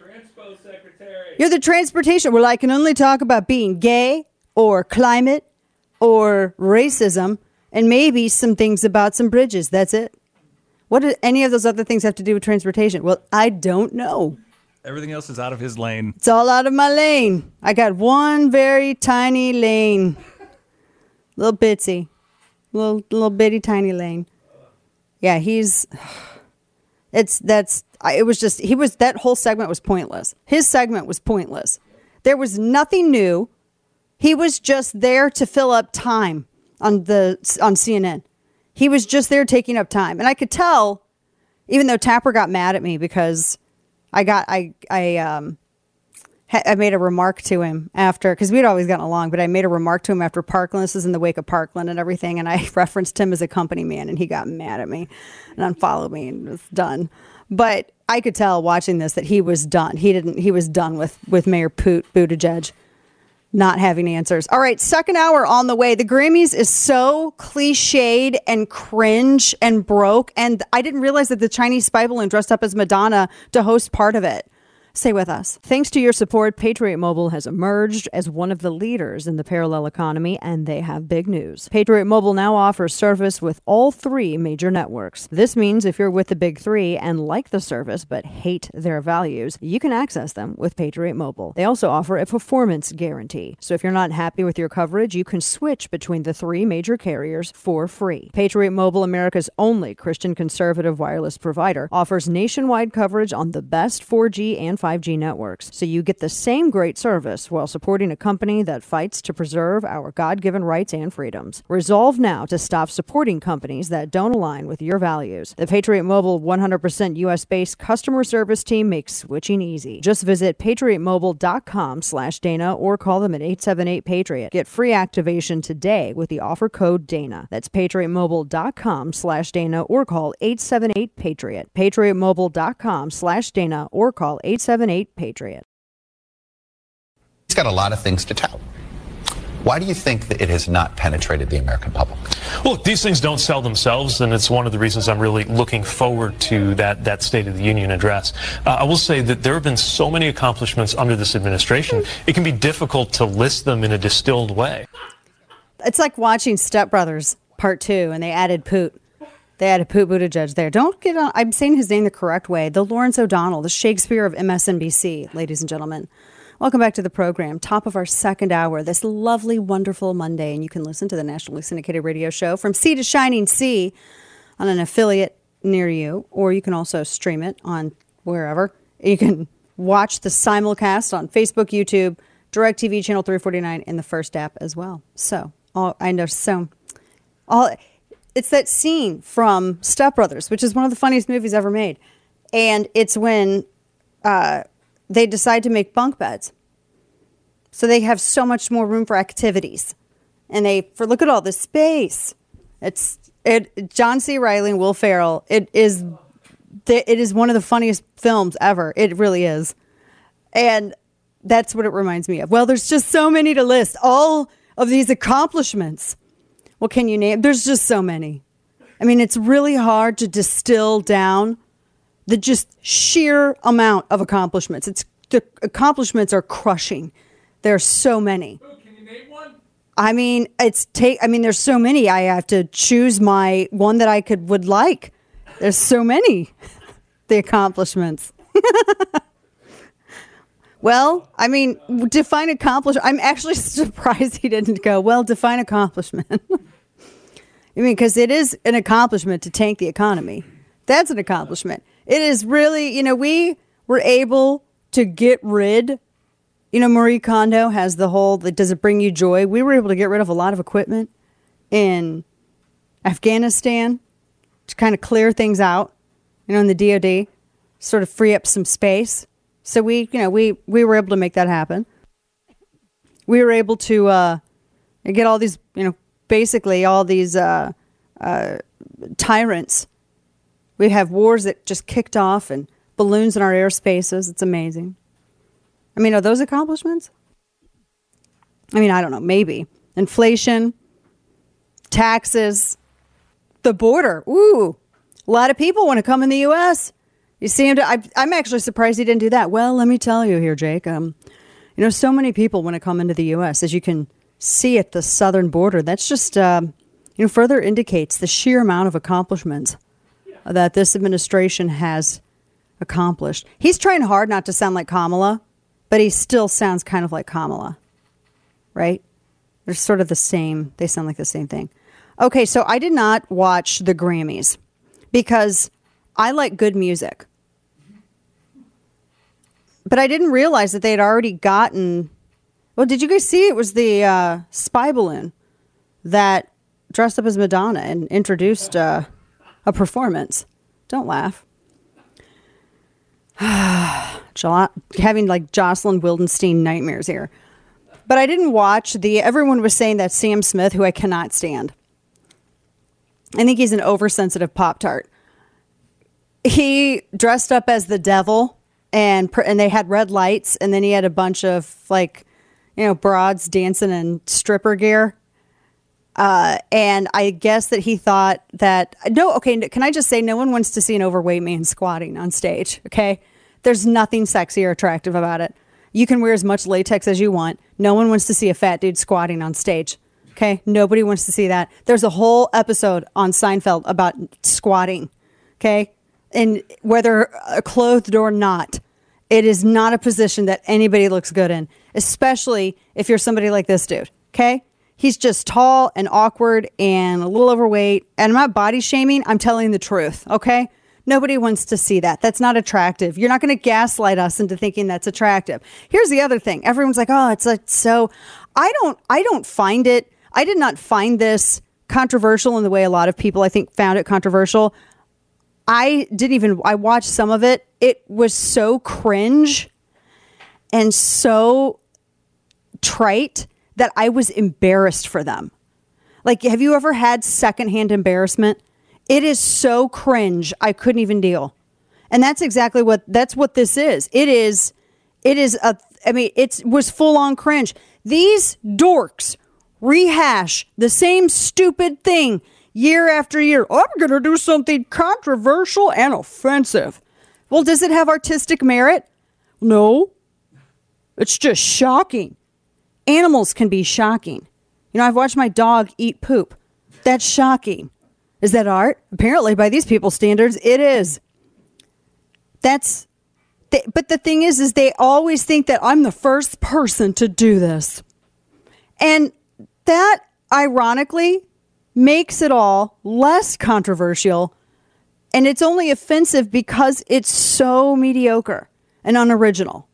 you're the transportation well i can only talk about being gay or climate or racism and maybe some things about some bridges that's it what do any of those other things have to do with transportation? Well, I don't know. Everything else is out of his lane. It's all out of my lane. I got one very tiny lane, little bitsy, little little bitty tiny lane. Yeah, he's. It's that's. It was just he was that whole segment was pointless. His segment was pointless. There was nothing new. He was just there to fill up time on the on CNN. He was just there taking up time, and I could tell, even though Tapper got mad at me because I got I I um I made a remark to him after because we'd always gotten along, but I made a remark to him after Parkland. This is in the wake of Parkland and everything, and I referenced him as a company man, and he got mad at me and unfollowed me and was done. But I could tell watching this that he was done. He didn't. He was done with with Mayor Poot Buttigieg not having answers. All right, second hour on the way. The Grammys is so cliched and cringe and broke. And I didn't realize that the Chinese spy balloon dressed up as Madonna to host part of it. Stay with us. Thanks to your support, Patriot Mobile has emerged as one of the leaders in the parallel economy, and they have big news. Patriot Mobile now offers service with all three major networks. This means if you're with the big three and like the service but hate their values, you can access them with Patriot Mobile. They also offer a performance guarantee. So if you're not happy with your coverage, you can switch between the three major carriers for free. Patriot Mobile, America's only Christian conservative wireless provider, offers nationwide coverage on the best 4G and 5G networks. So you get the same great service while supporting a company that fights to preserve our God given rights and freedoms. Resolve now to stop supporting companies that don't align with your values. The Patriot Mobile 100% US based customer service team makes switching easy. Just visit patriotmobile.com slash Dana or call them at 878 Patriot. Get free activation today with the offer code Dana. That's patriotmobile.com slash Dana or call 878 Patriot. Patriotmobile.com slash Dana or call 878 Patriot. He's got a lot of things to tell. Why do you think that it has not penetrated the American public? Well, look, these things don't sell themselves, and it's one of the reasons I'm really looking forward to that, that State of the Union address. Uh, I will say that there have been so many accomplishments under this administration, it can be difficult to list them in a distilled way. It's like watching Step Brothers Part Two, and they added Poot. They added Poot Buttigieg there. Don't get on. I'm saying his name the correct way. The Lawrence O'Donnell, the Shakespeare of MSNBC, ladies and gentlemen. Welcome back to the program. Top of our second hour, this lovely, wonderful Monday, and you can listen to the nationally syndicated radio show from sea to shining sea on an affiliate near you, or you can also stream it on wherever. You can watch the simulcast on Facebook, YouTube, DirecTV channel 349, in the first app as well. So, all, I know so all it's that scene from Step Brothers, which is one of the funniest movies ever made, and it's when uh, they decide to make bunk beds, so they have so much more room for activities, and they for look at all this space. It's it John C. Reilly and Will Ferrell. It is it is one of the funniest films ever. It really is, and that's what it reminds me of. Well, there's just so many to list. All of these accomplishments. Well, can you name? There's just so many. I mean, it's really hard to distill down the just sheer amount of accomplishments. It's the accomplishments are crushing. There are so many. I mean, it's take. I mean, there's so many. I have to choose my one that I could would like. There's so many. the accomplishments. well, I mean, define accomplishment. I'm actually surprised he didn't go. Well, define accomplishment. I mean, because it is an accomplishment to tank the economy. That's an accomplishment. It is really, you know, we were able to get rid. You know, Marie Kondo has the whole. Does it bring you joy? We were able to get rid of a lot of equipment in Afghanistan to kind of clear things out. You know, in the DoD, sort of free up some space. So we, you know, we we were able to make that happen. We were able to uh, get all these, you know, basically all these uh, uh, tyrants We have wars that just kicked off and balloons in our airspaces. It's amazing. I mean, are those accomplishments? I mean, I don't know. Maybe inflation, taxes, the border. Ooh, a lot of people want to come in the U.S. You see him. To, I, I'm actually surprised he didn't do that. Well, let me tell you here, Jake. Um, you know, so many people want to come into the U.S. as you can see at the southern border. That's just, um, you know, further indicates the sheer amount of accomplishments that this administration has accomplished. He's trying hard not to sound like Kamala, but he still sounds kind of like Kamala, right? They're sort of the same. They sound like the same thing. Okay, so I did not watch the Grammys because I like good music. But I didn't realize that they had already gotten. Well, did you guys see it was the uh, spy balloon that dressed up as Madonna and introduced uh, a performance? Don't laugh. Having like Jocelyn Wildenstein nightmares here. But I didn't watch the. Everyone was saying that Sam Smith, who I cannot stand. I think he's an oversensitive Pop Tart. He dressed up as the devil, and and they had red lights, and then he had a bunch of like, you know, broads dancing in stripper gear. Uh, and I guess that he thought that no, okay. Can I just say, no one wants to see an overweight man squatting on stage. Okay, there's nothing sexy or attractive about it. You can wear as much latex as you want. No one wants to see a fat dude squatting on stage. Okay, nobody wants to see that. There's a whole episode on Seinfeld about squatting. Okay, and whether clothed or not, it is not a position that anybody looks good in, especially if you're somebody like this dude. Okay, he's just tall and awkward and a little overweight. And I'm not body shaming. I'm telling the truth. Okay. Nobody wants to see that. That's not attractive. You're not going to gaslight us into thinking that's attractive. Here's the other thing. Everyone's like, "Oh, it's like so." I don't. I don't find it. I did not find this controversial in the way a lot of people I think found it controversial. I didn't even. I watched some of it. It was so cringe and so trite that I was embarrassed for them. Like, have you ever had secondhand embarrassment? It is so cringe. I couldn't even deal. And that's exactly what that's what this is. It is it is a I mean, it was full on cringe. These dorks rehash the same stupid thing year after year. Oh, I'm going to do something controversial and offensive. Well, does it have artistic merit? No. It's just shocking. Animals can be shocking. You know, I've watched my dog eat poop. That's shocking. Is that art? Apparently, by these people's standards, it is. That's, th- but the thing is, is they always think that I'm the first person to do this, and that ironically makes it all less controversial, and it's only offensive because it's so mediocre and unoriginal.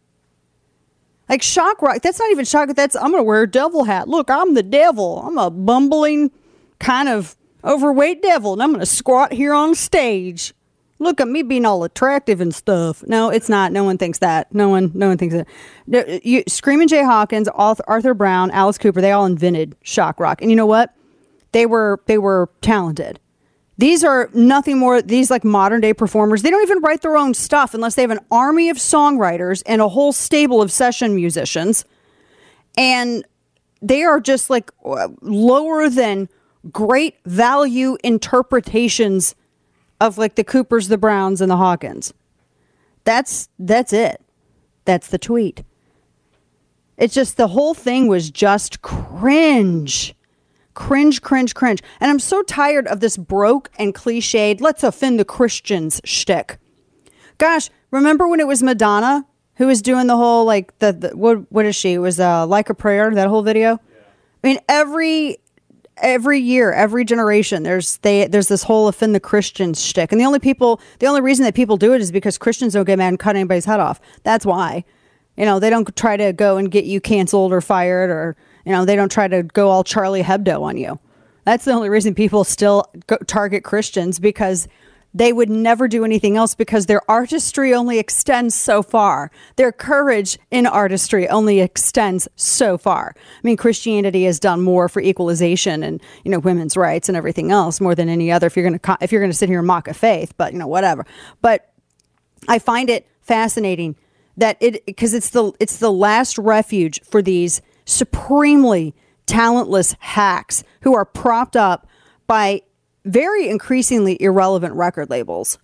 Like shock rock, that's not even shock. That's I'm gonna wear a devil hat. Look, I'm the devil. I'm a bumbling kind of overweight devil, and I'm gonna squat here on stage. Look at me being all attractive and stuff. No, it's not. No one thinks that. No one. No one thinks that. No, You, Screaming Jay Hawkins, Arthur Brown, Alice Cooper. They all invented shock rock, and you know what? They were they were talented. These are nothing more, these like modern day performers. They don't even write their own stuff unless they have an army of songwriters and a whole stable of session musicians. And they are just like uh, lower than great value interpretations of like the Coopers, the Browns, and the Hawkins. That's that's it. That's the tweet. It's just the whole thing was just cringe. Cringe, cringe, cringe. And I'm so tired of this broke and cliched, let's offend the Christians shtick. Gosh, remember when it was Madonna who was doing the whole like the, the what what is she? It was uh like a prayer, that whole video? I mean, every every year, every generation, there's they there's this whole offend the Christians shtick. And the only people the only reason that people do it is because Christians don't get mad and cut anybody's head off. That's why. You know, they don't try to go and get you canceled or fired or you know, they don't try to go all Charlie Hebdo on you. That's the only reason people still target Christians because they would never do anything else because their artistry only extends so far. Their courage in artistry only extends so far. I mean, Christianity has done more for equalization and you know women's rights and everything else more than any other. If you're gonna if you're gonna sit here and mock a faith, but you know whatever. But I find it fascinating that it because it's the it's the last refuge for these supremely talentless hacks who are propped up by very increasingly irrelevant record labels.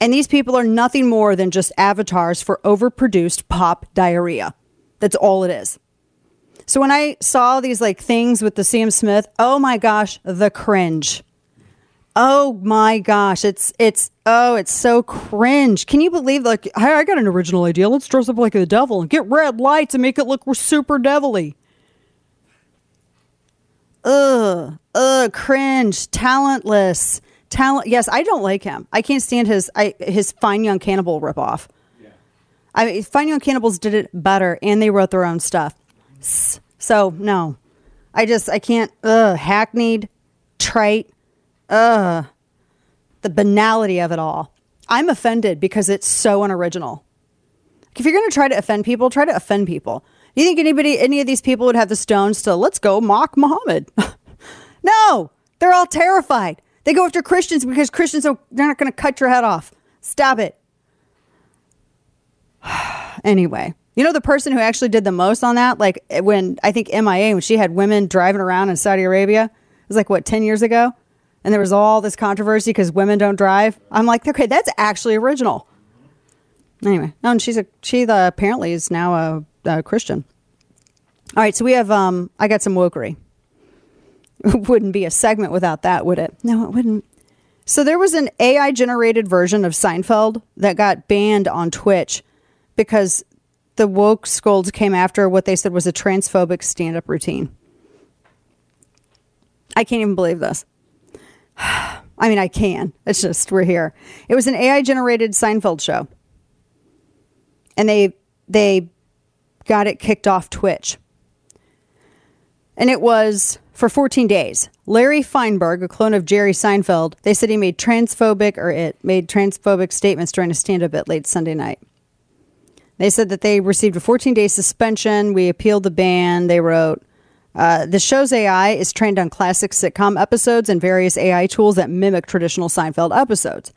And these people are nothing more than just avatars for overproduced pop diarrhea. That's all it is. So when I saw these like things with the Sam Smith, oh my gosh, the cringe. Oh my gosh, it's it's oh, it's so cringe. Can you believe like hey, I got an original idea. Let's dress up like the devil and get red lights and make it look super devilly. Ugh, ugh, cringe, talentless, talent. Yes, I don't like him. I can't stand his I, his Fine Young Cannibal ripoff. I mean, Fine Young Cannibals did it better, and they wrote their own stuff. So no, I just I can't. Ugh, hackneyed, trite. Ugh, the banality of it all. I'm offended because it's so unoriginal. If you're going to try to offend people, try to offend people. Do you think anybody, any of these people would have the stones to let's go mock Muhammad? no, they're all terrified. They go after Christians because Christians are they're not going to cut your head off. Stop it. anyway, you know the person who actually did the most on that, like eh, when I think MIA when she had women driving around in Saudi Arabia, it was like what ten years ago, and there was all this controversy because women don't drive. I'm like, okay, that's actually original. Anyway, no, and she's a she the apparently is now a, a Christian. All right, so we have um I got some wokery. wouldn't be a segment without that, would it? No, it wouldn't. So there was an AI generated version of Seinfeld that got banned on Twitch because the woke scolds came after what they said was a transphobic stand up routine. I can't even believe this. I mean, I can. It's just we're here. It was an AI generated Seinfeld show, and they they got it kicked off Twitch, and it was for 14 days. Larry Feinberg, a clone of Jerry Seinfeld, they said he made transphobic or it made transphobic statements during a stand up at late Sunday night. They said that they received a 14 day suspension. We appealed the ban. They wrote, uh, the show's AI is trained on classic sitcom episodes and various AI tools that mimic traditional Seinfeld episodes.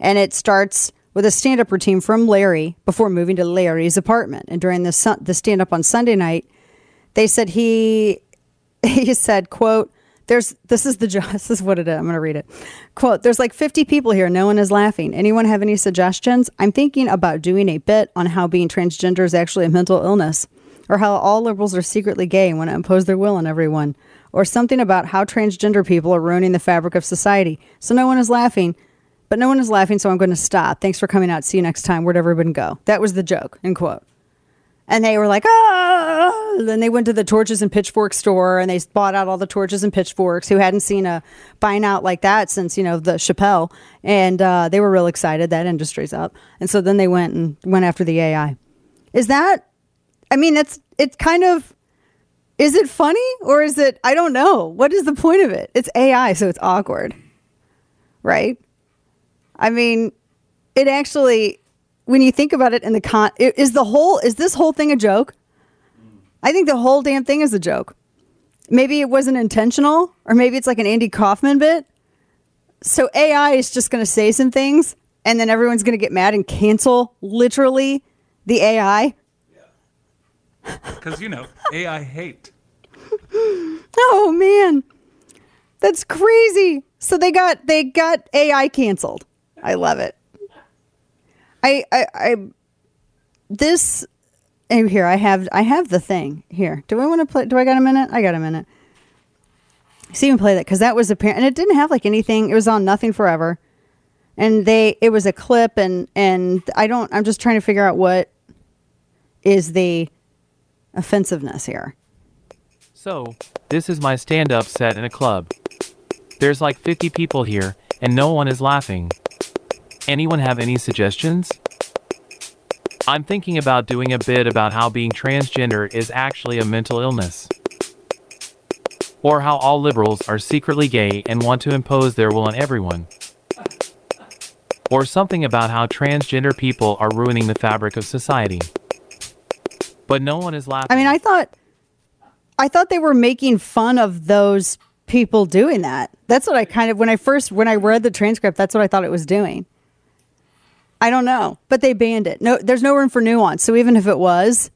And it starts with a stand up routine from Larry before moving to Larry's apartment. And during the, the stand up on Sunday night, they said he he said, quote, there's this is the this is what it is. I'm gonna read it. Quote, there's like 50 people here, no one is laughing. Anyone have any suggestions? I'm thinking about doing a bit on how being transgender is actually a mental illness. Or how all liberals are secretly gay and want to impose their will on everyone. Or something about how transgender people are ruining the fabric of society. So no one is laughing. But no one is laughing, so I'm going to stop. Thanks for coming out. See you next time. Where'd everyone go? That was the joke, end quote. And they were like, ah. Then they went to the torches and pitchfork store and they bought out all the torches and pitchforks who hadn't seen a buying out like that since, you know, the Chappelle. And uh, they were real excited. That industry's up. And so then they went and went after the AI. Is that, I mean, it's, it's kind of, is it funny or is it, I don't know. What is the point of it? It's AI, so it's awkward. Right? I mean, it actually, when you think about it in the con, is the whole, is this whole thing a joke? I think the whole damn thing is a joke. Maybe it wasn't intentional, or maybe it's like an Andy Kaufman bit. So AI is just going to say some things, and then everyone's going to get mad and cancel literally the AI. Because, you know, AI hate. Oh man, that's crazy. So they got they got AI canceled. I love it. I I, I this and here I have I have the thing here. Do I want to play? Do I got a minute? I got a minute. See even play that because that was apparent and it didn't have like anything. It was on Nothing Forever, and they it was a clip and and I don't. I'm just trying to figure out what is the offensiveness here. So, this is my stand up set in a club. There's like 50 people here, and no one is laughing. Anyone have any suggestions? I'm thinking about doing a bit about how being transgender is actually a mental illness. Or how all liberals are secretly gay and want to impose their will on everyone. or something about how transgender people are ruining the fabric of society. But no one is laughing. I mean, I thought, I thought they were making fun of those people doing that. That's what I kind of when I first when I read the transcript, that's what I thought it was doing. I don't know, but they banned it. No, there's no room for nuance. So even if it was,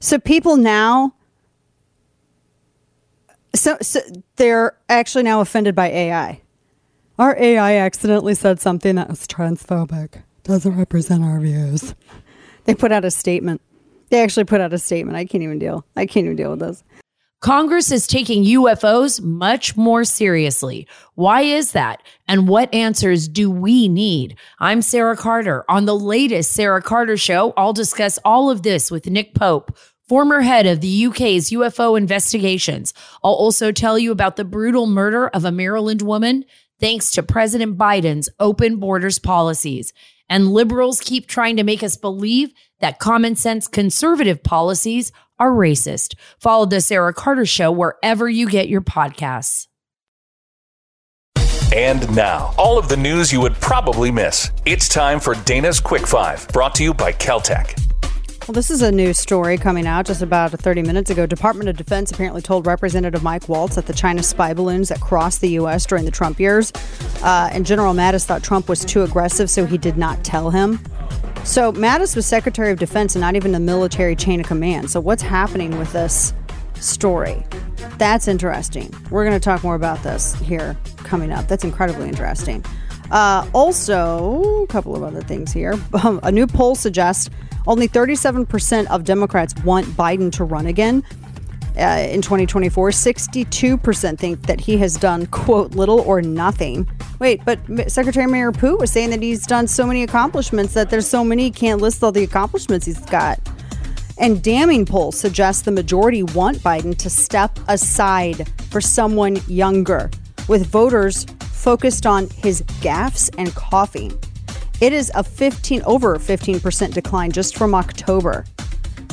so people now, so, so they're actually now offended by AI. Our AI accidentally said something that was transphobic. Doesn't represent our views. They put out a statement. They actually put out a statement. I can't even deal. I can't even deal with this. Congress is taking UFOs much more seriously. Why is that? And what answers do we need? I'm Sarah Carter. On the latest Sarah Carter show, I'll discuss all of this with Nick Pope, former head of the UK's UFO investigations. I'll also tell you about the brutal murder of a Maryland woman thanks to President Biden's open borders policies. And liberals keep trying to make us believe that common sense conservative policies are racist. Follow the Sarah Carter Show wherever you get your podcasts. And now, all of the news you would probably miss. It's time for Dana's Quick Five, brought to you by KelTec. Well, this is a new story coming out just about 30 minutes ago. Department of Defense apparently told Representative Mike Waltz that the China spy balloons that crossed the U.S. during the Trump years, uh, and General Mattis thought Trump was too aggressive, so he did not tell him. So Mattis was Secretary of Defense and not even the military chain of command. So what's happening with this story? That's interesting. We're going to talk more about this here coming up. That's incredibly interesting. Uh, also, a couple of other things here. a new poll suggests only 37% of Democrats want Biden to run again. Uh, in 2024, 62% think that he has done, quote, little or nothing. Wait, but Secretary Mayor Pooh was saying that he's done so many accomplishments that there's so many he can't list all the accomplishments he's got. And damning polls suggest the majority want Biden to step aside for someone younger, with voters focused on his gaffes and coughing. It is a 15 over 15% decline just from October.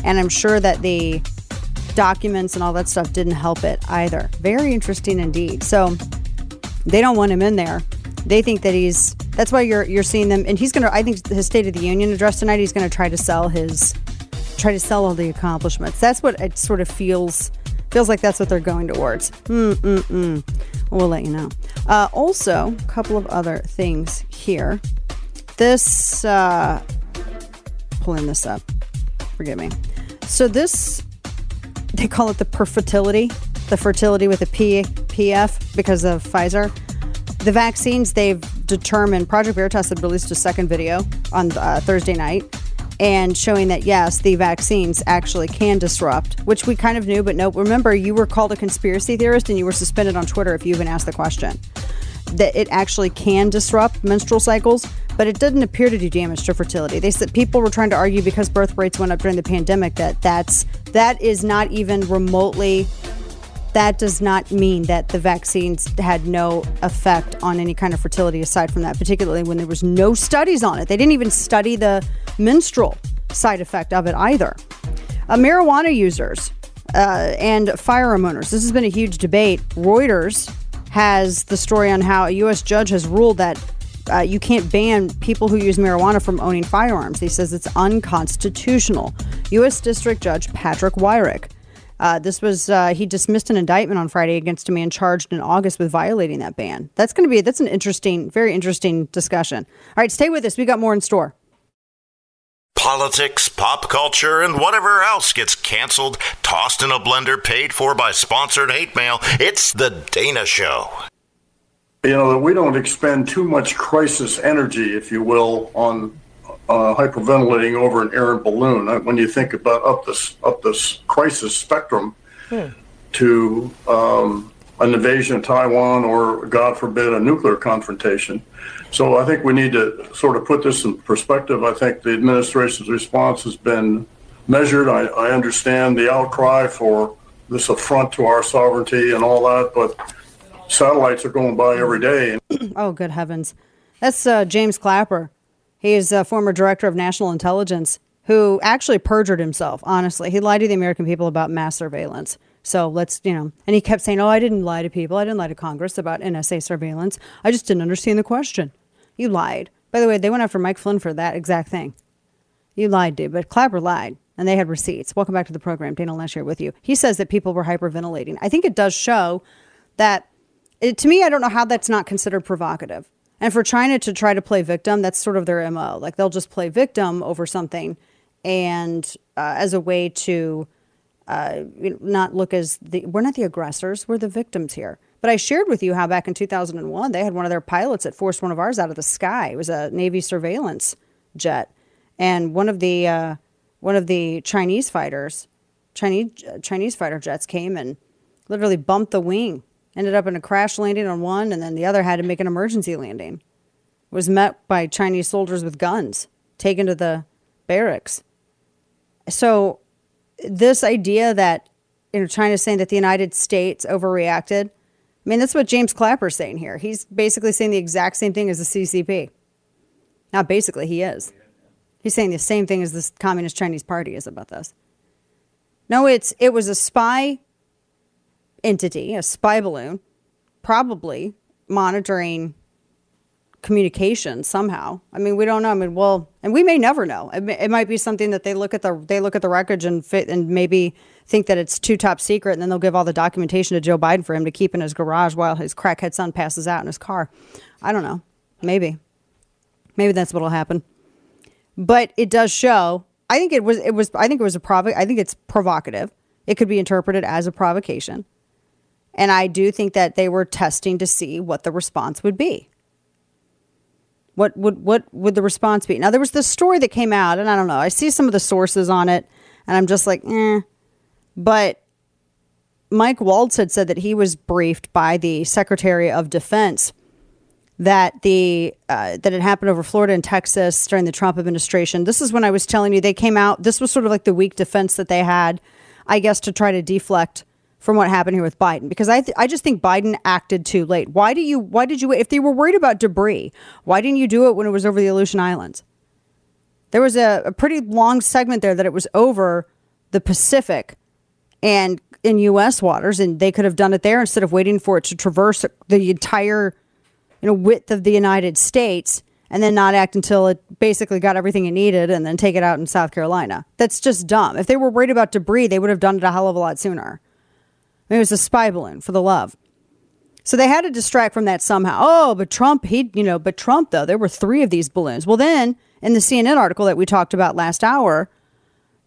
And I'm sure that the documents and all that stuff didn't help it either. Very interesting indeed. So they don't want him in there. They think that he's that's why you're you're seeing them and he's going to I think his state of the union address tonight he's going to try to sell his try to sell all the accomplishments. That's what it sort of feels feels like that's what they're going towards. Mm mm mm. We'll let you know. Uh, also, a couple of other things here. This uh, pulling this up. Forgive me. So this they call it the perfertility, the fertility with a P, PF because of Pfizer. The vaccines they've determined, Project Veritas had released a second video on uh, Thursday night and showing that yes, the vaccines actually can disrupt, which we kind of knew, but no, remember you were called a conspiracy theorist and you were suspended on Twitter if you even asked the question. That it actually can disrupt menstrual cycles, but it didn't appear to do damage to fertility. They said people were trying to argue because birth rates went up during the pandemic that that's that is not even remotely that does not mean that the vaccines had no effect on any kind of fertility aside from that, particularly when there was no studies on it. They didn't even study the menstrual side effect of it either. Uh, marijuana users uh, and firearm owners. This has been a huge debate. Reuters has the story on how a U.S. judge has ruled that uh, you can't ban people who use marijuana from owning firearms. He says it's unconstitutional. U.S. District Judge Patrick Wyrick. Uh, this was uh, he dismissed an indictment on Friday against a man charged in August with violating that ban. That's going to be that's an interesting, very interesting discussion. All right, stay with us. We got more in store. Politics, pop culture, and whatever else gets canceled, tossed in a blender, paid for by sponsored hate mail. It's the Dana Show you know, that we don't expend too much crisis energy, if you will, on uh, hyperventilating over an errant balloon. Uh, when you think about up this up this crisis spectrum hmm. to um, an invasion of Taiwan or, God forbid, a nuclear confrontation. So I think we need to sort of put this in perspective. I think the administration's response has been measured. I, I understand the outcry for this affront to our sovereignty and all that, but satellites are going by every day. oh, good heavens. That's uh, James Clapper. He is a former director of national intelligence who actually perjured himself, honestly. He lied to the American people about mass surveillance. So let's, you know, and he kept saying, Oh, I didn't lie to people. I didn't lie to Congress about NSA surveillance. I just didn't understand the question. You lied. By the way, they went after Mike Flynn for that exact thing. You lied, dude, but Clapper lied, and they had receipts. Welcome back to the program. Dana Loesch here with you. He says that people were hyperventilating. I think it does show that, it, to me, I don't know how that's not considered provocative. And for China to try to play victim, that's sort of their MO. Like they'll just play victim over something and uh, as a way to uh, not look as the, we're not the aggressors, we're the victims here. But I shared with you how back in 2001, they had one of their pilots that forced one of ours out of the sky. It was a Navy surveillance jet. And one of the, uh, one of the Chinese fighters, Chinese, Chinese fighter jets came and literally bumped the wing ended up in a crash landing on one, and then the other had to make an emergency landing. Was met by Chinese soldiers with guns, taken to the barracks. So, this idea that you know China's saying that the United States overreacted, I mean that's what James Clapper's saying here. He's basically saying the exact same thing as the CCP. Not basically, he is. He's saying the same thing as the Communist Chinese Party is about this. No, it's it was a spy entity, a spy balloon, probably monitoring communication somehow. I mean, we don't know. I mean, well, and we may never know. It, may, it might be something that they look at the they look at the wreckage and fit and maybe think that it's too top secret, and then they'll give all the documentation to Joe Biden for him to keep in his garage while his crackhead son passes out in his car. I don't know. Maybe, maybe that's what'll happen. But it does show. I think it was. It was. I think it was a provo. I think it's provocative. It could be interpreted as a provocation. And I do think that they were testing to see what the response would be. What would what would the response be? Now there was this story that came out, and I don't know. I see some of the sources on it, and I'm just like, eh. But Mike Waltz had said that he was briefed by the Secretary of Defense that the uh, that it happened over Florida and Texas during the Trump administration. This is when I was telling you they came out. This was sort of like the weak defense that they had, I guess, to try to deflect from what happened here with Biden because I th- I just think Biden acted too late. Why do you why did you if they were worried about debris, why didn't you do it when it was over the Aleutian Islands? There was a, a pretty long segment there that it was over the Pacific and in US waters and they could have done it there instead of waiting for it to traverse the entire you know width of the United States and then not act until it basically got everything it needed and then take it out in South Carolina. That's just dumb. If they were worried about debris, they would have done it a hell of a lot sooner. It was a spy balloon for the love. So they had to distract from that somehow. Oh, but Trump, he, you know, but Trump, though, there were three of these balloons. Well, then in the CNN article that we talked about last hour,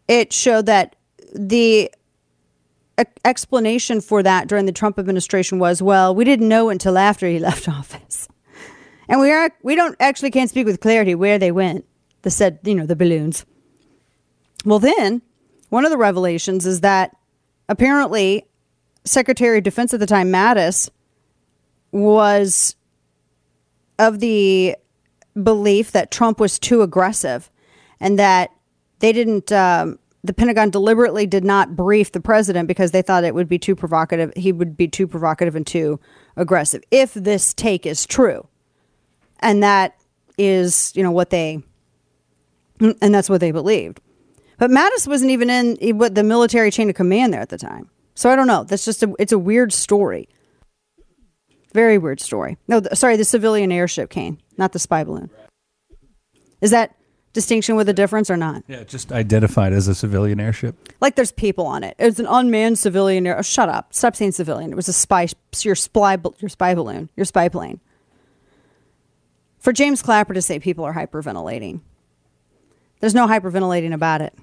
it showed that the explanation for that during the Trump administration was, well, we didn't know until after he left office. And we are we don't actually can't speak with clarity where they went. The said, you know, the balloons. Well, then one of the revelations is that apparently Secretary of Defense at the time, Mattis, was of the belief that Trump was too aggressive and that they didn't, um, the Pentagon deliberately did not brief the president because they thought it would be too provocative. He would be too provocative and too aggressive if this take is true. And that is, you know, what they, and that's what they believed. But Mattis wasn't even in the military chain of command there at the time. So I don't know. That's just a it's a weird story. Very weird story. No, th- sorry, the civilian airship came, not the spy balloon. Is that distinction with a difference or not? Yeah, just identified as a civilian airship. Like there's people on it. It's an unmanned civilian air. Oh, shut up. Stop saying civilian. It was a spy. Your spy. Your spy balloon. Your spy plane. For James Clapper to say people are hyperventilating, there's no hyperventilating about it.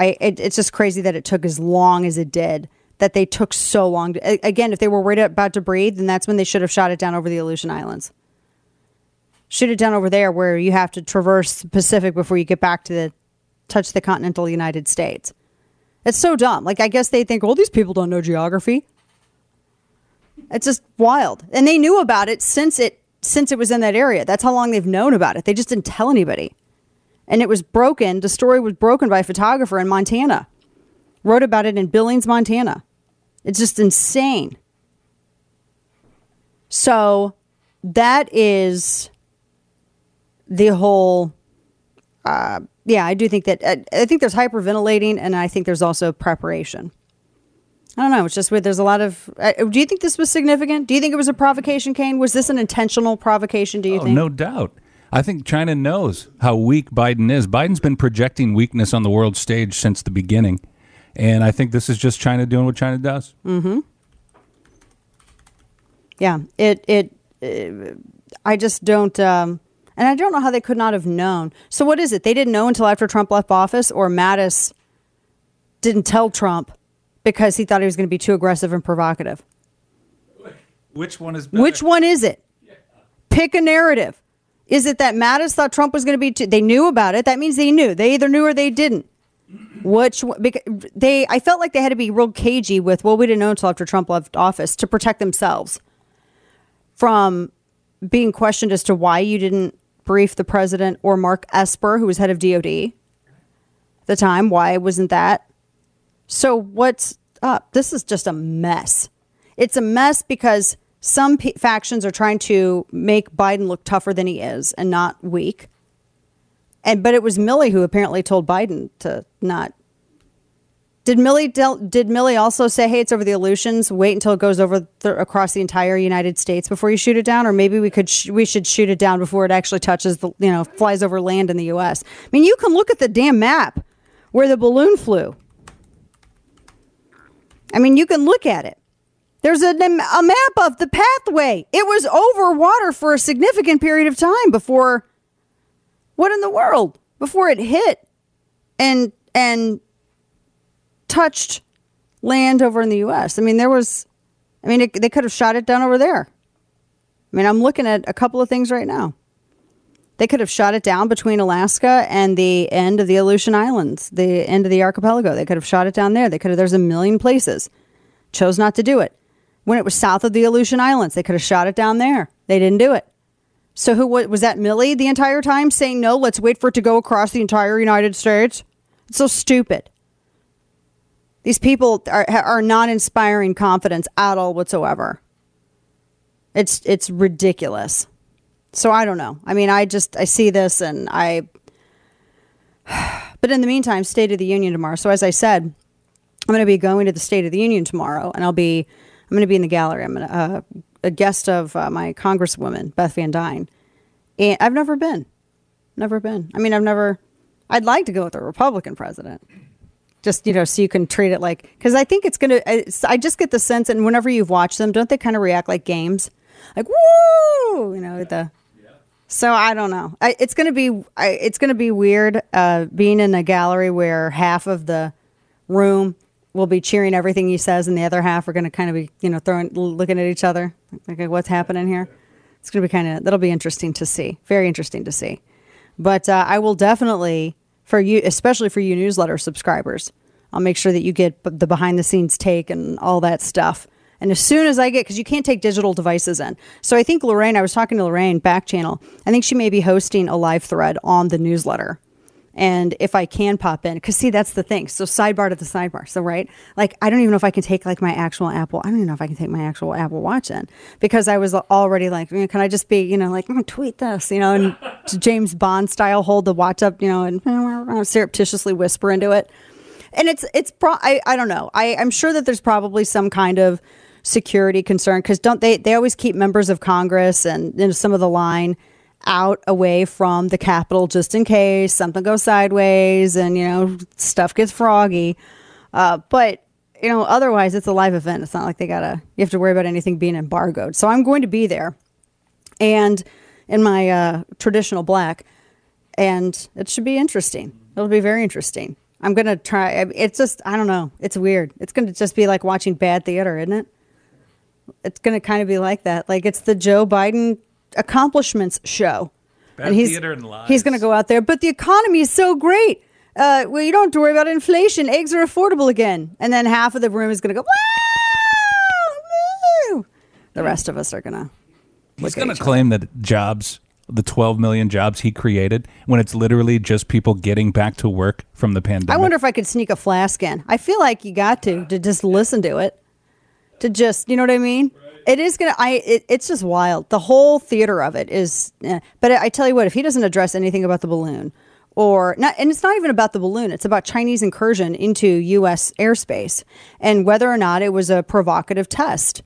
I. It, it's just crazy that it took as long as it did that they took so long. To, again, if they were worried about debris, then that's when they should have shot it down over the Aleutian Islands. Shoot it down over there where you have to traverse the Pacific before you get back to the touch the continental United States. It's so dumb. Like I guess they think, well, these people don't know geography. It's just wild. And they knew about it since it since it was in that area. That's how long they've known about it. They just didn't tell anybody. And it was broken. The story was broken by a photographer in Montana. Wrote about it in Billings, Montana. It's just insane. So that is the whole. Uh, yeah, I do think that. Uh, I think there's hyperventilating, and I think there's also preparation. I don't know. It's just weird. There's a lot of. Uh, do you think this was significant? Do you think it was a provocation, Kane? Was this an intentional provocation? Do you oh, think? No doubt. I think China knows how weak Biden is. Biden's been projecting weakness on the world stage since the beginning. And I think this is just China doing what China does. Mm-hmm. Yeah, it it. uh, I just don't, um, and I don't know how they could not have known. So what is it? They didn't know until after Trump left office, or Mattis didn't tell Trump because he thought he was going to be too aggressive and provocative. Which one is Which one is it? Pick a narrative. Is it that Mattis thought Trump was going to be? Too, they knew about it. That means they knew. They either knew or they didn't. Which because they? I felt like they had to be real cagey with. Well, we didn't know until after Trump left office to protect themselves from being questioned as to why you didn't brief the president or Mark Esper, who was head of DOD at the time. Why wasn't that? So what's up? This is just a mess. It's a mess because some p- factions are trying to make Biden look tougher than he is and not weak. And but it was Milley who apparently told Biden to not. Did Millie del- did Milley also say, "Hey, it's over the Aleutians. Wait until it goes over the, across the entire United States before you shoot it down, or maybe we could sh- we should shoot it down before it actually touches the you know flies over land in the U.S." I mean, you can look at the damn map where the balloon flew. I mean, you can look at it. There's a, a map of the pathway. It was over water for a significant period of time before. What in the world? Before it hit and and touched land over in the U.S. I mean, there was. I mean, it, they could have shot it down over there. I mean, I'm looking at a couple of things right now. They could have shot it down between Alaska and the end of the Aleutian Islands, the end of the archipelago. They could have shot it down there. They could have. There's a million places. Chose not to do it. When it was south of the Aleutian Islands, they could have shot it down there. They didn't do it. So who was that? Milley the entire time saying no. Let's wait for it to go across the entire United States. It's so stupid. These people are are not inspiring confidence at all whatsoever. It's it's ridiculous. So I don't know. I mean, I just I see this and I. But in the meantime, State of the Union tomorrow. So as I said, I'm going to be going to the State of the Union tomorrow, and I'll be I'm going to be in the gallery. I'm gonna, uh, a guest of uh, my Congresswoman Beth Van Duyne, and I've never been, never been. I mean, I've never. I'd like to go with a Republican president, just you know, so you can treat it like because I think it's gonna. It's, I just get the sense, and whenever you've watched them, don't they kind of react like games, like woo, you know, the. So I don't know. I, it's gonna be. I, it's gonna be weird uh, being in a gallery where half of the room will be cheering everything he says, and the other half are going to kind of be, you know, throwing, looking at each other, like, what's happening here? It's going to be kind of, that'll be interesting to see. Very interesting to see. But uh, I will definitely, for you, especially for you newsletter subscribers, I'll make sure that you get the behind the scenes take and all that stuff. And as soon as I get, because you can't take digital devices in. So I think Lorraine, I was talking to Lorraine back channel. I think she may be hosting a live thread on the newsletter and if I can pop in, because see, that's the thing. So sidebar to the sidebar. So right, like I don't even know if I can take like my actual Apple. I don't even know if I can take my actual Apple Watch in because I was already like, "Mm, can I just be, you know, like mm, tweet this, you know, and James Bond style, hold the watch up, you know, and surreptitiously whisper into it. And it's it's pro. I I don't know. I I'm sure that there's probably some kind of security concern because don't they they always keep members of Congress and you know, some of the line out away from the Capitol just in case something goes sideways and you know stuff gets froggy. Uh, but you know, otherwise it's a live event. It's not like they gotta you have to worry about anything being embargoed. So I'm going to be there, and in my uh, traditional black, and it should be interesting. It'll be very interesting. I'm gonna try. It's just I don't know. It's weird. It's gonna just be like watching bad theater, isn't it? It's gonna kind of be like that. Like it's the Joe Biden accomplishments show. Bad theater and lies. He's going to go out there, but the economy is so great. Uh, well, you don't have to worry about inflation. Eggs are affordable again. And then half of the room is going to go, woo." The rest of us are going to. He's going to claim that jobs, the 12 million jobs he created, when it's literally just people getting back to work from the pandemic. I wonder if I could sneak a flask in. I feel like you got to to just listen to it, to just you know what I mean. It is gonna. I. It, it's just wild. The whole theater of it is. eh. But I tell you what, if he doesn't address anything about the balloon, or not, and it's not even about the balloon. It's about Chinese incursion into U.S. airspace and whether or not it was a provocative test,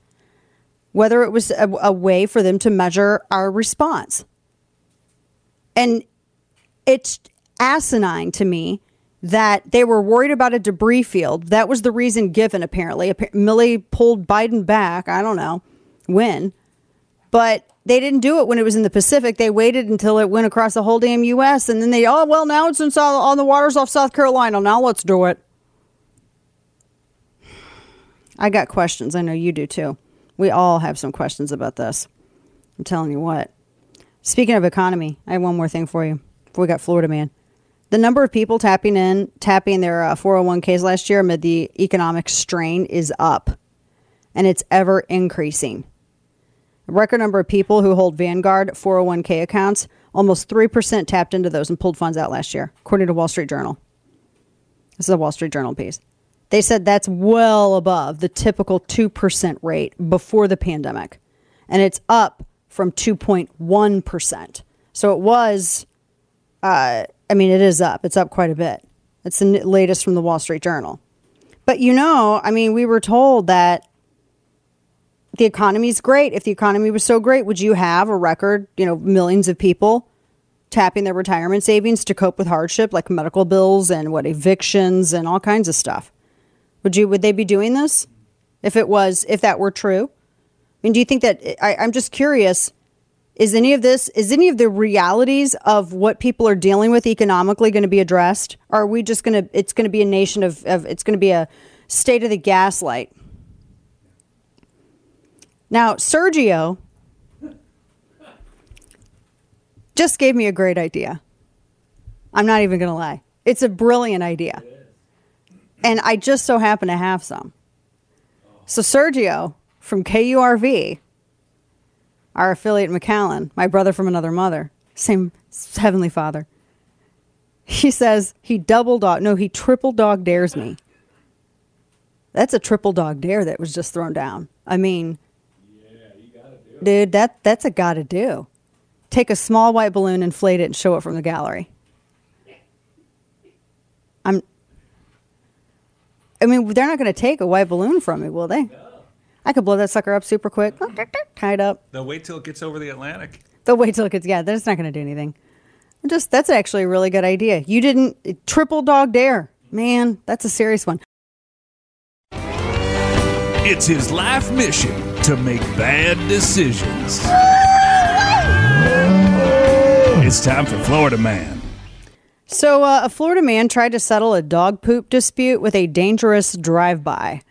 whether it was a, a way for them to measure our response. And it's asinine to me that they were worried about a debris field. That was the reason given, apparently. Appa- Milley pulled Biden back. I don't know when, but they didn't do it when it was in the Pacific. They waited until it went across the whole damn U.S. And then they, oh, well, now it's in on the waters off South Carolina. Now let's do it. I got questions. I know you do too. We all have some questions about this. I'm telling you what. Speaking of economy, I have one more thing for you. We got Florida man, the number of people tapping in, tapping their uh, 401ks last year amid the economic strain is up, and it's ever increasing. Record number of people who hold Vanguard 401k accounts, almost 3% tapped into those and pulled funds out last year, according to Wall Street Journal. This is a Wall Street Journal piece. They said that's well above the typical 2% rate before the pandemic. And it's up from 2.1%. So it was, uh, I mean, it is up. It's up quite a bit. It's the latest from the Wall Street Journal. But you know, I mean, we were told that the economy is great. If the economy was so great, would you have a record, you know, millions of people tapping their retirement savings to cope with hardship like medical bills and what evictions and all kinds of stuff? Would you would they be doing this if it was if that were true? I mean, do you think that I, I'm just curious? Is any of this is any of the realities of what people are dealing with economically going to be addressed? Or are we just going to it's going to be a nation of, of it's going to be a state of the gaslight? Now, Sergio just gave me a great idea. I'm not even going to lie. It's a brilliant idea. And I just so happen to have some. So, Sergio from KURV, our affiliate McAllen, my brother from another mother, same heavenly father, he says he double dog, no, he triple dog dares me. That's a triple dog dare that was just thrown down. I mean, dude, that that's a gotta do. Take a small white balloon, inflate it, and show it from the gallery. I'm. I mean, they're not going to take a white balloon from me, will they? I could blow that sucker up super quick, tie it up. They'll wait till it gets over the Atlantic. They'll wait till it gets. Yeah, that's not going to do anything. I'm Just that's actually a really good idea. You didn't triple dog dare, man. That's a serious one. It's his life mission to make bad decisions. It's time for Florida Man. So, uh, a Florida man tried to settle a dog poop dispute with a dangerous drive-by.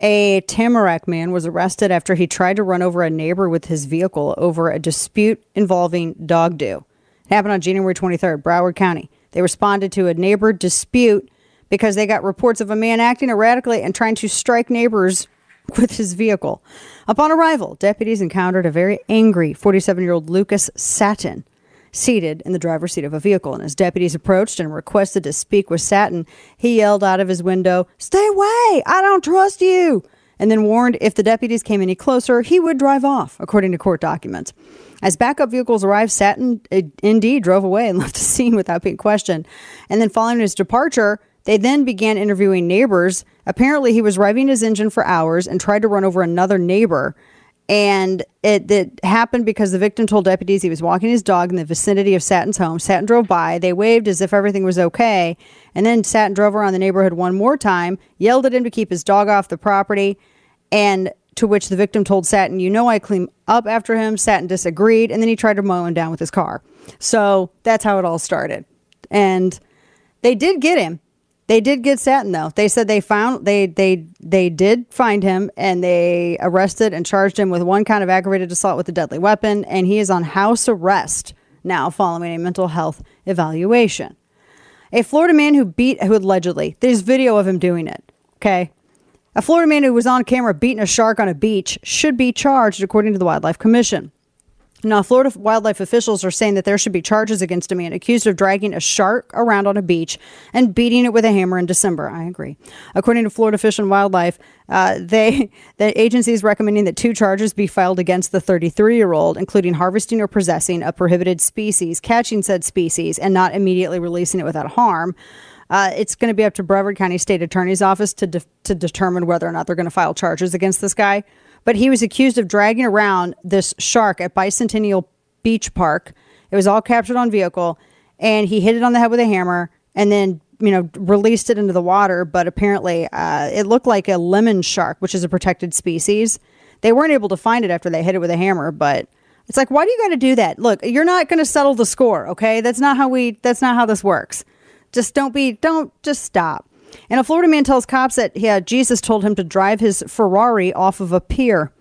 A Tamarac man was arrested after he tried to run over a neighbor with his vehicle over a dispute involving dog do. It happened on January 23rd, Broward County. They responded to a neighbor dispute because they got reports of a man acting erratically and trying to strike neighbors with his vehicle. Upon arrival, deputies encountered a very angry 47 year old Lucas Satin seated in the driver's seat of a vehicle. And as deputies approached and requested to speak with Satin, he yelled out of his window, Stay away! I don't trust you! And then warned if the deputies came any closer, he would drive off, according to court documents. As backup vehicles arrived, Satin uh, indeed drove away and left the scene without being questioned. And then following his departure, they then began interviewing neighbors. Apparently, he was revving his engine for hours and tried to run over another neighbor. And it, it happened because the victim told deputies he was walking his dog in the vicinity of Satin's home. Satin drove by. They waved as if everything was okay. And then Satin drove around the neighborhood one more time, yelled at him to keep his dog off the property. And to which the victim told Satin, You know, I clean up after him. Satin disagreed. And then he tried to mow him down with his car. So that's how it all started. And they did get him. They did get Satin though. They said they found they they they did find him and they arrested and charged him with one count of aggravated assault with a deadly weapon and he is on house arrest now following a mental health evaluation. A Florida man who beat who allegedly there's video of him doing it. Okay. A Florida man who was on camera beating a shark on a beach should be charged according to the Wildlife Commission. Now, Florida wildlife officials are saying that there should be charges against a man accused of dragging a shark around on a beach and beating it with a hammer in December. I agree. According to Florida Fish and Wildlife, uh, they the agency is recommending that two charges be filed against the 33 year old, including harvesting or possessing a prohibited species, catching said species, and not immediately releasing it without harm. Uh, it's going to be up to Brevard County State Attorney's Office to de- to determine whether or not they're going to file charges against this guy but he was accused of dragging around this shark at Bicentennial Beach Park. It was all captured on vehicle, and he hit it on the head with a hammer, and then you know released it into the water. But apparently, uh, it looked like a lemon shark, which is a protected species. They weren't able to find it after they hit it with a hammer, but it's like, why do you got to do that? Look, you're not going to settle the score, okay? That's not how we. That's not how this works. Just don't be. Don't just stop. And a Florida man tells cops that yeah, Jesus told him to drive his Ferrari off of a pier.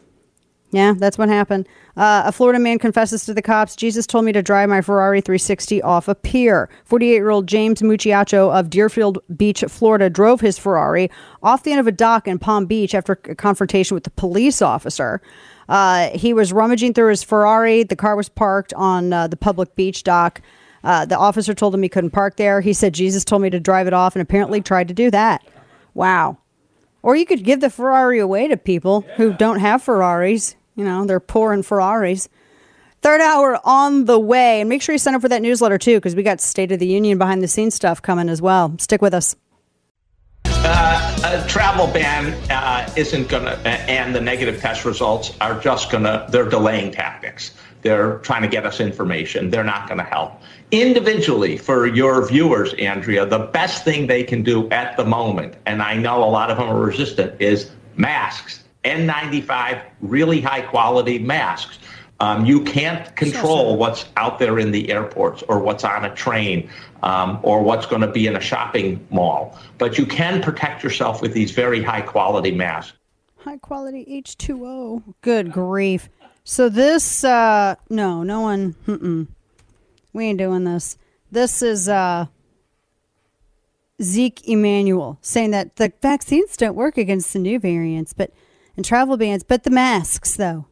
Yeah, that's what happened. Uh, a Florida man confesses to the cops Jesus told me to drive my Ferrari 360 off a pier. 48 year old James Mucciaccio of Deerfield Beach, Florida, drove his Ferrari off the end of a dock in Palm Beach after a confrontation with the police officer. Uh, he was rummaging through his Ferrari. The car was parked on uh, the public beach dock. Uh, the officer told him he couldn't park there. He said Jesus told me to drive it off and apparently tried to do that. Wow. Or you could give the Ferrari away to people who don't have Ferraris. You know, they're poor in Ferraris. Third hour on the way. And make sure you sign up for that newsletter too, because we got State of the Union behind the scenes stuff coming as well. Stick with us. Uh, a travel ban uh, isn't going to, and the negative test results are just going to, they're delaying tactics. They're trying to get us information. They're not going to help. Individually, for your viewers, Andrea, the best thing they can do at the moment, and I know a lot of them are resistant, is masks. N95, really high quality masks. Um, you can't control what's out there in the airports or what's on a train um, or what's going to be in a shopping mall, but you can protect yourself with these very high quality masks. High quality H2O. Good grief. So this, uh, no, no one, mm-mm. We ain't doing this. This is uh, Zeke Emanuel saying that the vaccines don't work against the new variants, but and travel bans, but the masks though.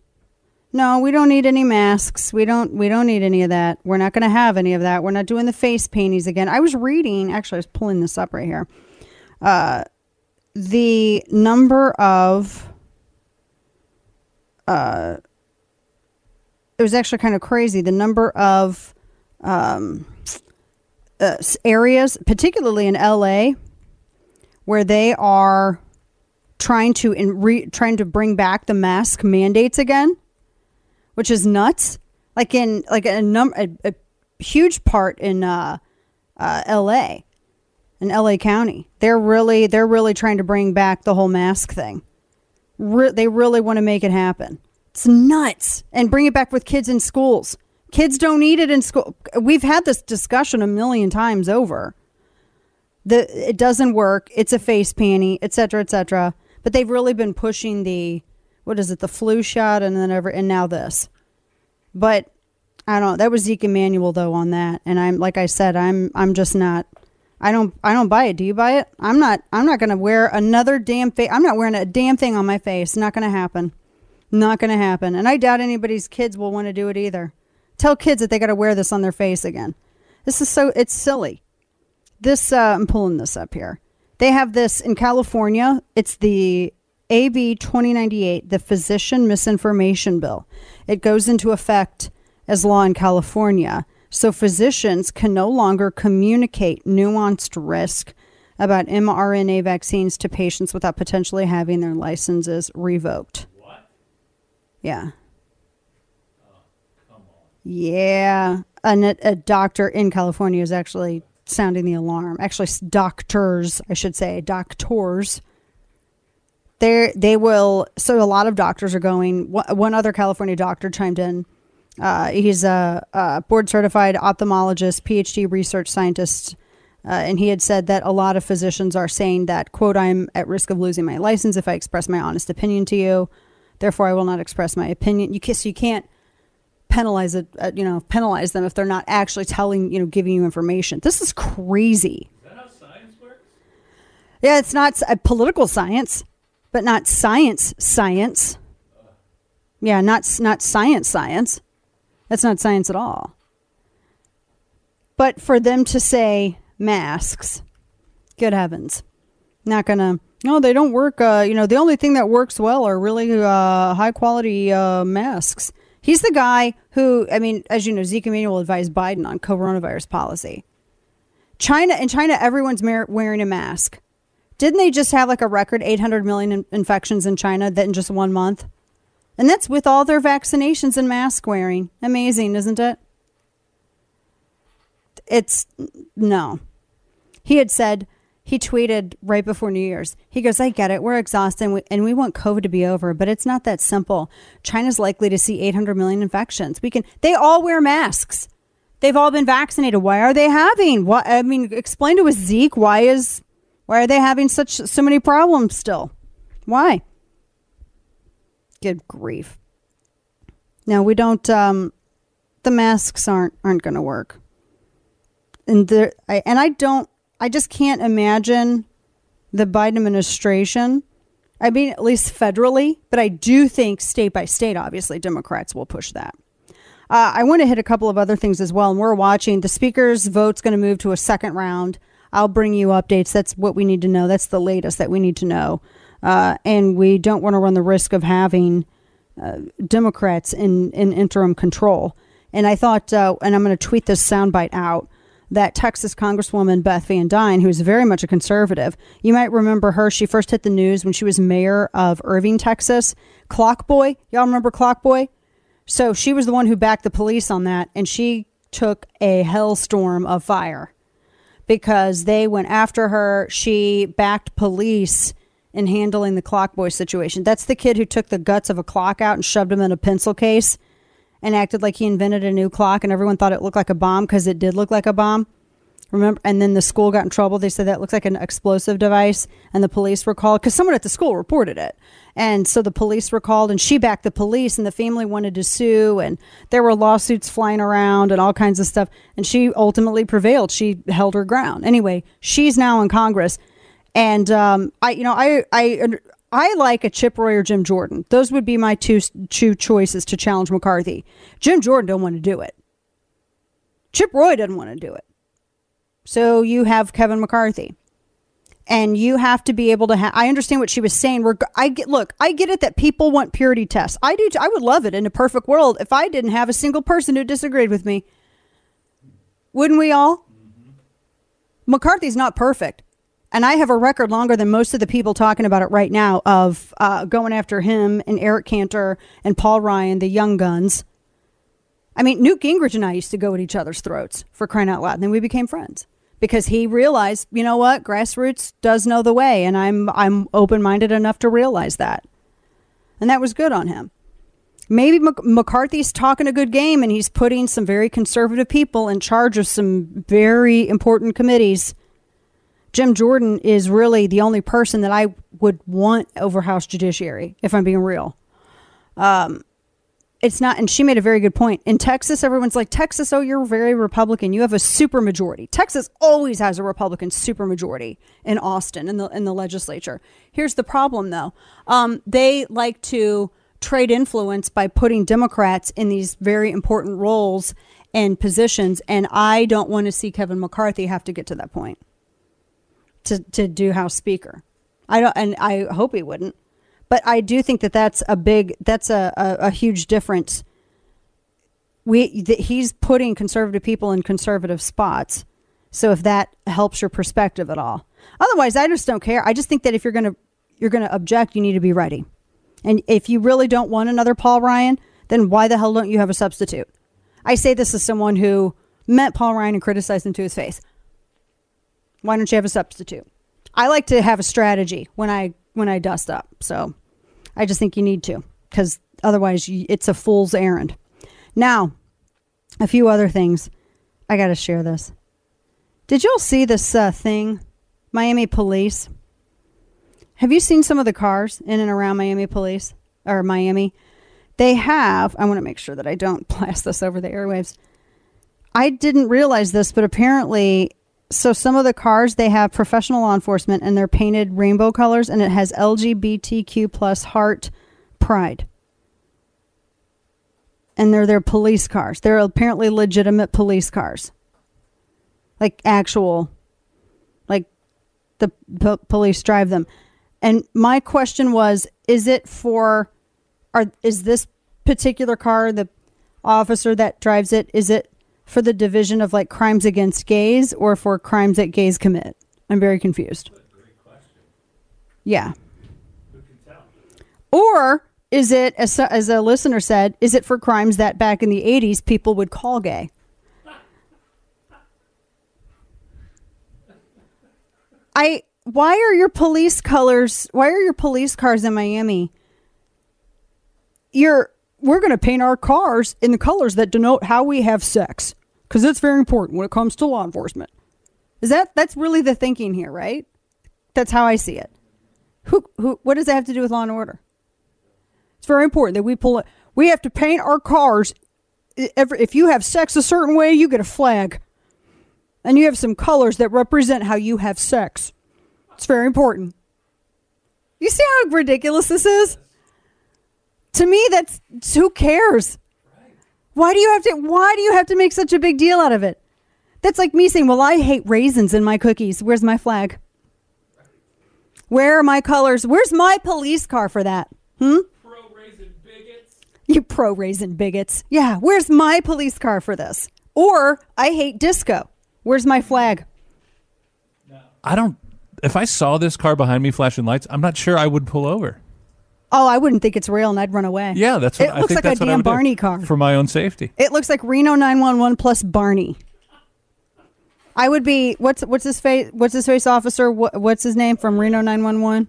No, we don't need any masks. We don't we don't need any of that. We're not going to have any of that. We're not doing the face painties again. I was reading, actually I was pulling this up right here. Uh the number of uh it was actually kind of crazy the number of um uh, areas, particularly in LA, where they are trying to re, trying to bring back the mask mandates again, which is nuts. Like in like a number a, a huge part in uh, uh, L.A. in L.A. County, they're really they're really trying to bring back the whole mask thing. Re- they really want to make it happen. It's nuts, and bring it back with kids in schools. Kids don't need it in school. We've had this discussion a million times over. The it doesn't work. It's a face panty, etc., etc. But they've really been pushing the what is it, the flu shot, and then ever and now this. But I don't. That was Zeke Emanuel though on that, and I'm like I said, I'm I'm just not. I don't I don't buy it. Do you buy it? I'm not. I'm not gonna wear another damn face. I'm not wearing a damn thing on my face. Not gonna happen. Not gonna happen. And I doubt anybody's kids will want to do it either. Tell kids that they got to wear this on their face again. This is so. It's silly. This uh, I'm pulling this up here. They have this in California. It's the AB 2098, the Physician Misinformation Bill. It goes into effect as law in California. So physicians can no longer communicate nuanced risk about mRNA vaccines to patients without potentially having their licenses revoked. What? Yeah. Yeah. And a, a doctor in California is actually sounding the alarm. Actually, doctors, I should say, doctors. They they will. So a lot of doctors are going. One other California doctor chimed in. Uh, he's a, a, board certified ophthalmologist, PhD research scientist, uh, and he had said that a lot of physicians are saying that quote I'm at risk of losing my license if I express my honest opinion to you. Therefore, I will not express my opinion. You kiss. You can't penalize it, uh, you know, penalize them if they're not actually telling, you know, giving you information. This is crazy. Is that how science works? Yeah, it's not a political science, but not science science. Yeah, not not science science. That's not science at all. But for them to say masks, good heavens, not gonna. No, they don't work. Uh, you know, the only thing that works well are really uh, high quality uh, masks. He's the guy who, I mean, as you know, Zeke Emanuel advised Biden on coronavirus policy. China, in China, everyone's wearing a mask. Didn't they just have like a record 800 million in- infections in China that in just one month? And that's with all their vaccinations and mask wearing. Amazing, isn't it? it's no. He had said he tweeted right before New Year's. He goes, "I get it. We're exhausted and we, and we want COVID to be over, but it's not that simple. China's likely to see 800 million infections. We can. They all wear masks. They've all been vaccinated. Why are they having? What? I mean, explain to us, Zeke. Why is why are they having such so many problems still? Why? Good grief. Now we don't. Um, the masks aren't aren't going to work, and there. I, and I don't. I just can't imagine the Biden administration. I mean, at least federally, but I do think state by state, obviously, Democrats will push that. Uh, I want to hit a couple of other things as well, and we're watching. The speaker's vote's going to move to a second round. I'll bring you updates. That's what we need to know. That's the latest that we need to know. Uh, and we don't want to run the risk of having uh, Democrats in, in interim control. And I thought, uh, and I'm going to tweet this soundbite out that Texas Congresswoman Beth Van Duyne, who is very much a conservative, you might remember her. She first hit the news when she was mayor of Irving, Texas. Clock Boy, y'all remember Clock Boy? So she was the one who backed the police on that, and she took a hellstorm of fire because they went after her. She backed police in handling the clock boy situation. That's the kid who took the guts of a clock out and shoved them in a pencil case and acted like he invented a new clock, and everyone thought it looked like a bomb because it did look like a bomb. Remember? And then the school got in trouble. They said that looks like an explosive device, and the police were called because someone at the school reported it. And so the police were called, and she backed the police, and the family wanted to sue, and there were lawsuits flying around and all kinds of stuff. And she ultimately prevailed. She held her ground. Anyway, she's now in Congress, and um, I, you know, I, I, I like a Chip Roy or Jim Jordan. Those would be my two two choices to challenge McCarthy. Jim Jordan don't want to do it. Chip Roy doesn't want to do it. So you have Kevin McCarthy. And you have to be able to have. I understand what she was saying. We're, I get look. I get it that people want purity tests. I do. I would love it in a perfect world if I didn't have a single person who disagreed with me. Wouldn't we all? Mm-hmm. McCarthy's not perfect. And I have a record longer than most of the people talking about it right now of uh, going after him and Eric Cantor and Paul Ryan, the young guns. I mean, Newt Gingrich and I used to go at each other's throats for crying out loud, and then we became friends because he realized, you know what, grassroots does know the way, and I'm I'm open minded enough to realize that, and that was good on him. Maybe Mc- McCarthy's talking a good game, and he's putting some very conservative people in charge of some very important committees Jim Jordan is really the only person that I would want over House Judiciary, if I'm being real. Um, it's not, and she made a very good point. In Texas, everyone's like, Texas, oh, you're very Republican. You have a super majority. Texas always has a Republican super majority in Austin in the in the legislature. Here's the problem, though. Um, they like to trade influence by putting Democrats in these very important roles and positions, and I don't want to see Kevin McCarthy have to get to that point to, to do House Speaker. I don't, and I hope he wouldn't, but I do think that that's a big, that's a, a, a huge difference. We, th- he's putting conservative people in conservative spots. So if that helps your perspective at all, otherwise, I just don't care. I just think that if you're gonna, you're gonna object, you need to be ready. And if you really don't want another Paul Ryan, then why the hell don't you have a substitute? I say this as someone who met Paul Ryan and criticized him to his face. Why don't you have a substitute? I like to have a strategy when I when I dust up. So I just think you need to because otherwise you, it's a fool's errand. Now, a few other things. I got to share this. Did y'all see this uh, thing? Miami police. Have you seen some of the cars in and around Miami police or Miami? They have, I want to make sure that I don't blast this over the airwaves. I didn't realize this, but apparently so some of the cars they have professional law enforcement and they're painted rainbow colors and it has lgbtq plus heart pride. And they're their police cars. They're apparently legitimate police cars. Like actual like the police drive them. And my question was is it for are is this particular car the officer that drives it is it for the division of like crimes against gays or for crimes that gays commit? I'm very confused. Yeah. Or is it, as, as a listener said, is it for crimes that back in the 80s people would call gay? I why are your police colors? Why are your police cars in Miami? You're we're going to paint our cars in the colors that denote how we have sex because it's very important when it comes to law enforcement. Is that that's really the thinking here, right? That's how I see it. Who who what does that have to do with law and order? It's very important that we pull it. We have to paint our cars. If you have sex a certain way, you get a flag, and you have some colors that represent how you have sex. It's very important. You see how ridiculous this is? To me, that's who cares. Why do you have to? Why do you have to make such a big deal out of it? That's like me saying, "Well, I hate raisins in my cookies. Where's my flag? Where are my colors? Where's my police car for that? Hmm? You pro raisin bigots. Yeah, where's my police car for this? Or I hate disco. Where's my flag? I don't. If I saw this car behind me flashing lights, I'm not sure I would pull over. Oh, I wouldn't think it's real and I'd run away. Yeah, that's what it I looks think like that's a damn Barney car. for my own safety. It looks like Reno 911 plus Barney. I would be what's what's his face what's his face officer what, what's his name from Reno 911?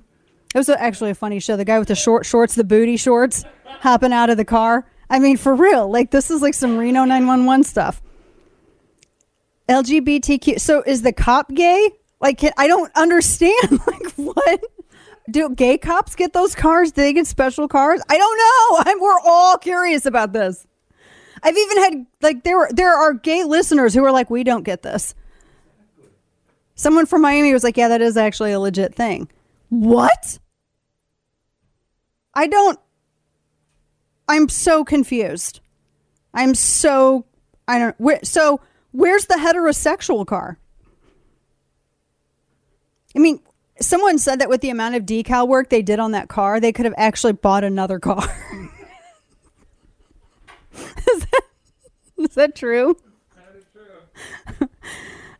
It was actually a funny show. The guy with the short shorts, the booty shorts, hopping out of the car. I mean, for real, like this is like some Reno 911 stuff. LGBTQ. So is the cop gay? Like can- I don't understand. Like what? Do gay cops get those cars? Do they get special cars? I don't know. I'm, we're all curious about this. I've even had like there were there are gay listeners who are like, we don't get this. Someone from Miami was like, yeah, that is actually a legit thing. What? I don't. I'm so confused. I'm so I don't. Where, so where's the heterosexual car? I mean, someone said that with the amount of decal work they did on that car, they could have actually bought another car. is, that, is that true?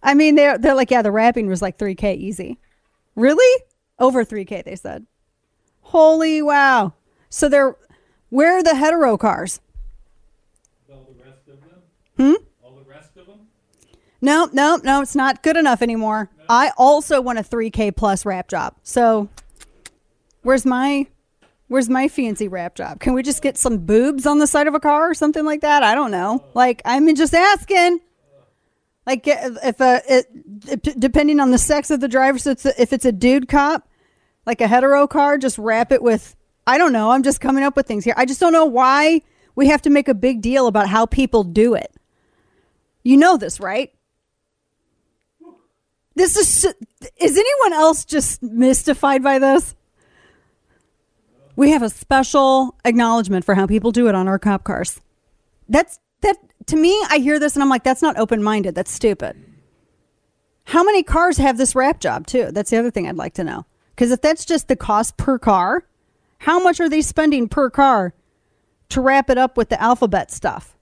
I mean, they're they're like, yeah, the wrapping was like three k easy. Really? Over three k, they said. Holy wow! So they're where are the hetero cars? Hmm. No, no, no, it's not good enough anymore. I also want a 3K plus wrap job. So where's my where's my fancy wrap job? Can we just get some boobs on the side of a car or something like that? I don't know. Like I'm just asking. Like if a it, depending on the sex of the driver, so it's a, if it's a dude cop, like a hetero car, just wrap it with I don't know. I'm just coming up with things here. I just don't know why we have to make a big deal about how people do it. You know this, right? This is is anyone else just mystified by this? We have a special acknowledgement for how people do it on our cop cars. That's that to me I hear this and I'm like that's not open-minded. That's stupid. How many cars have this wrap job too? That's the other thing I'd like to know. Cuz if that's just the cost per car, how much are they spending per car to wrap it up with the alphabet stuff?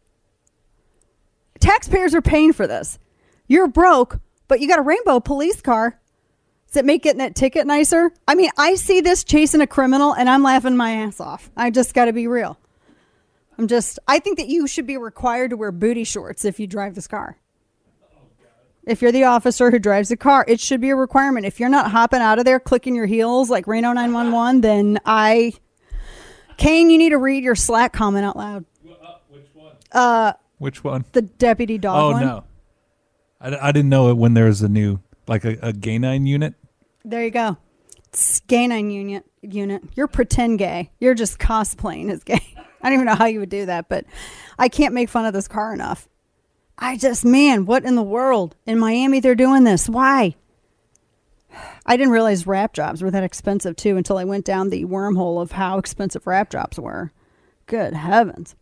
Taxpayers are paying for this. You're broke, but you got a rainbow police car. Does it make getting that ticket nicer? I mean, I see this chasing a criminal and I'm laughing my ass off. I just got to be real. I'm just, I think that you should be required to wear booty shorts if you drive this car. If you're the officer who drives the car, it should be a requirement. If you're not hopping out of there clicking your heels like Reno 911, then I. Kane, you need to read your Slack comment out loud. Uh, Which one? Uh, which one? The deputy dog oh one. no, I, I didn't know it when there was a new like a, a gay nine unit. There you go. It's gay nine unit unit. You're pretend gay. You're just cosplaying as gay. I don't even know how you would do that, but I can't make fun of this car enough. I just man, what in the world? In Miami they're doing this. Why? I didn't realize wrap jobs were that expensive too until I went down the wormhole of how expensive wrap jobs were. Good heavens.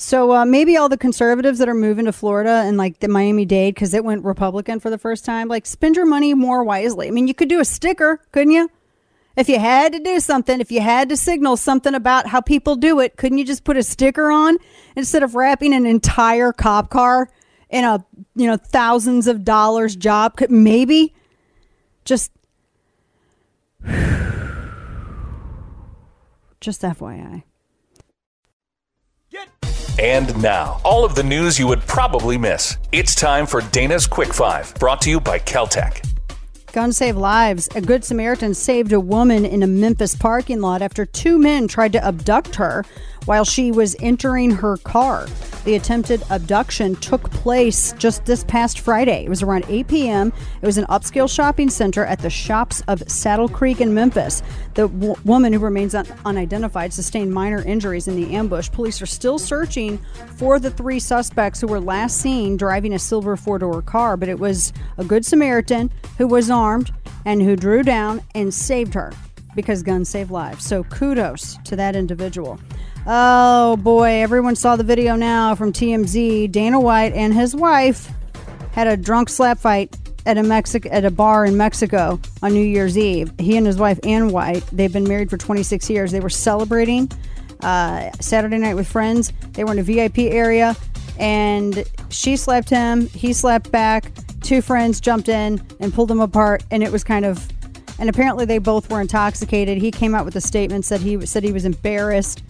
So uh, maybe all the conservatives that are moving to Florida and like the Miami Dade because it went Republican for the first time, like spend your money more wisely. I mean, you could do a sticker, couldn't you? If you had to do something, if you had to signal something about how people do it, couldn't you just put a sticker on instead of wrapping an entire cop car in a you know thousands of dollars job? Could maybe just just FYI. And now, all of the news you would probably miss. It's time for Dana's Quick Five, brought to you by KelTec. Guns save lives. A Good Samaritan saved a woman in a Memphis parking lot after two men tried to abduct her while she was entering her car. The attempted abduction took place just this past Friday. It was around 8 p.m. It was an upscale shopping center at the shops of Saddle Creek in Memphis. The w- woman who remains un- unidentified sustained minor injuries in the ambush. Police are still searching for the three suspects who were last seen driving a silver four door car, but it was a Good Samaritan who was armed and who drew down and saved her because guns save lives. So kudos to that individual. Oh boy, everyone saw the video now from TMZ. Dana White and his wife had a drunk slap fight at a Mexic at a bar in Mexico on New Year's Eve. He and his wife Ann White, they've been married for 26 years. They were celebrating uh, Saturday night with friends. They were in a VIP area, and she slapped him. He slapped back. Two friends jumped in and pulled them apart, and it was kind of. And apparently, they both were intoxicated. He came out with a statement said he said he was embarrassed.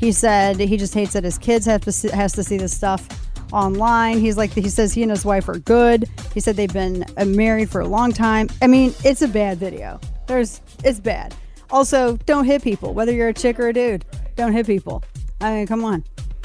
He said he just hates that his kids have to see, has to see this stuff online. He's like he says he and his wife are good. He said they've been uh, married for a long time. I mean, it's a bad video. There's it's bad. Also, don't hit people, whether you're a chick or a dude. Don't hit people. I mean, come on.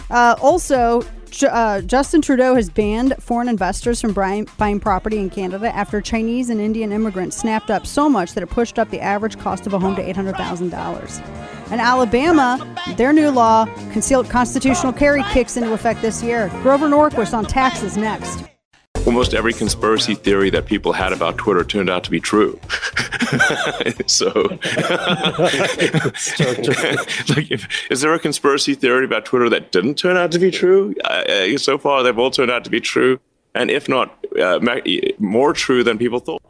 Uh, also, uh, Justin Trudeau has banned foreign investors from buying, buying property in Canada after Chinese and Indian immigrants snapped up so much that it pushed up the average cost of a home to $800,000. In Alabama, their new law, concealed constitutional carry, kicks into effect this year. Grover Norquist on taxes next. Almost every conspiracy theory that people had about Twitter turned out to be true. so, like, if, is there a conspiracy theory about Twitter that didn't turn out to be true? Uh, uh, so far, they've all turned out to be true, and if not, uh, more true than people thought.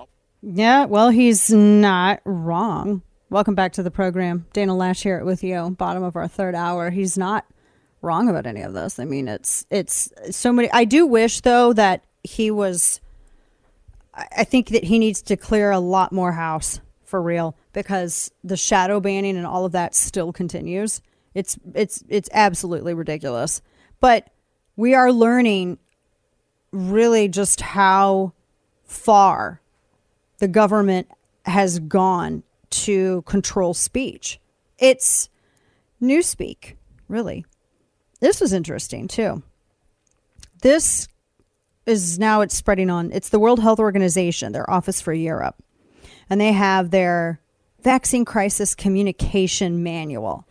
Yeah, well, he's not wrong. Welcome back to the program. Dana Loesch here with you, bottom of our third hour. He's not wrong about any of this. I mean, it's it's so many. I do wish though that he was. I think that he needs to clear a lot more house for real because the shadow banning and all of that still continues. It's it's it's absolutely ridiculous. But we are learning really just how far the government has gone to control speech. It's newspeak, really. This was interesting too. This is now it's spreading on. It's the World Health Organization, their office for Europe, and they have their vaccine crisis communication manual.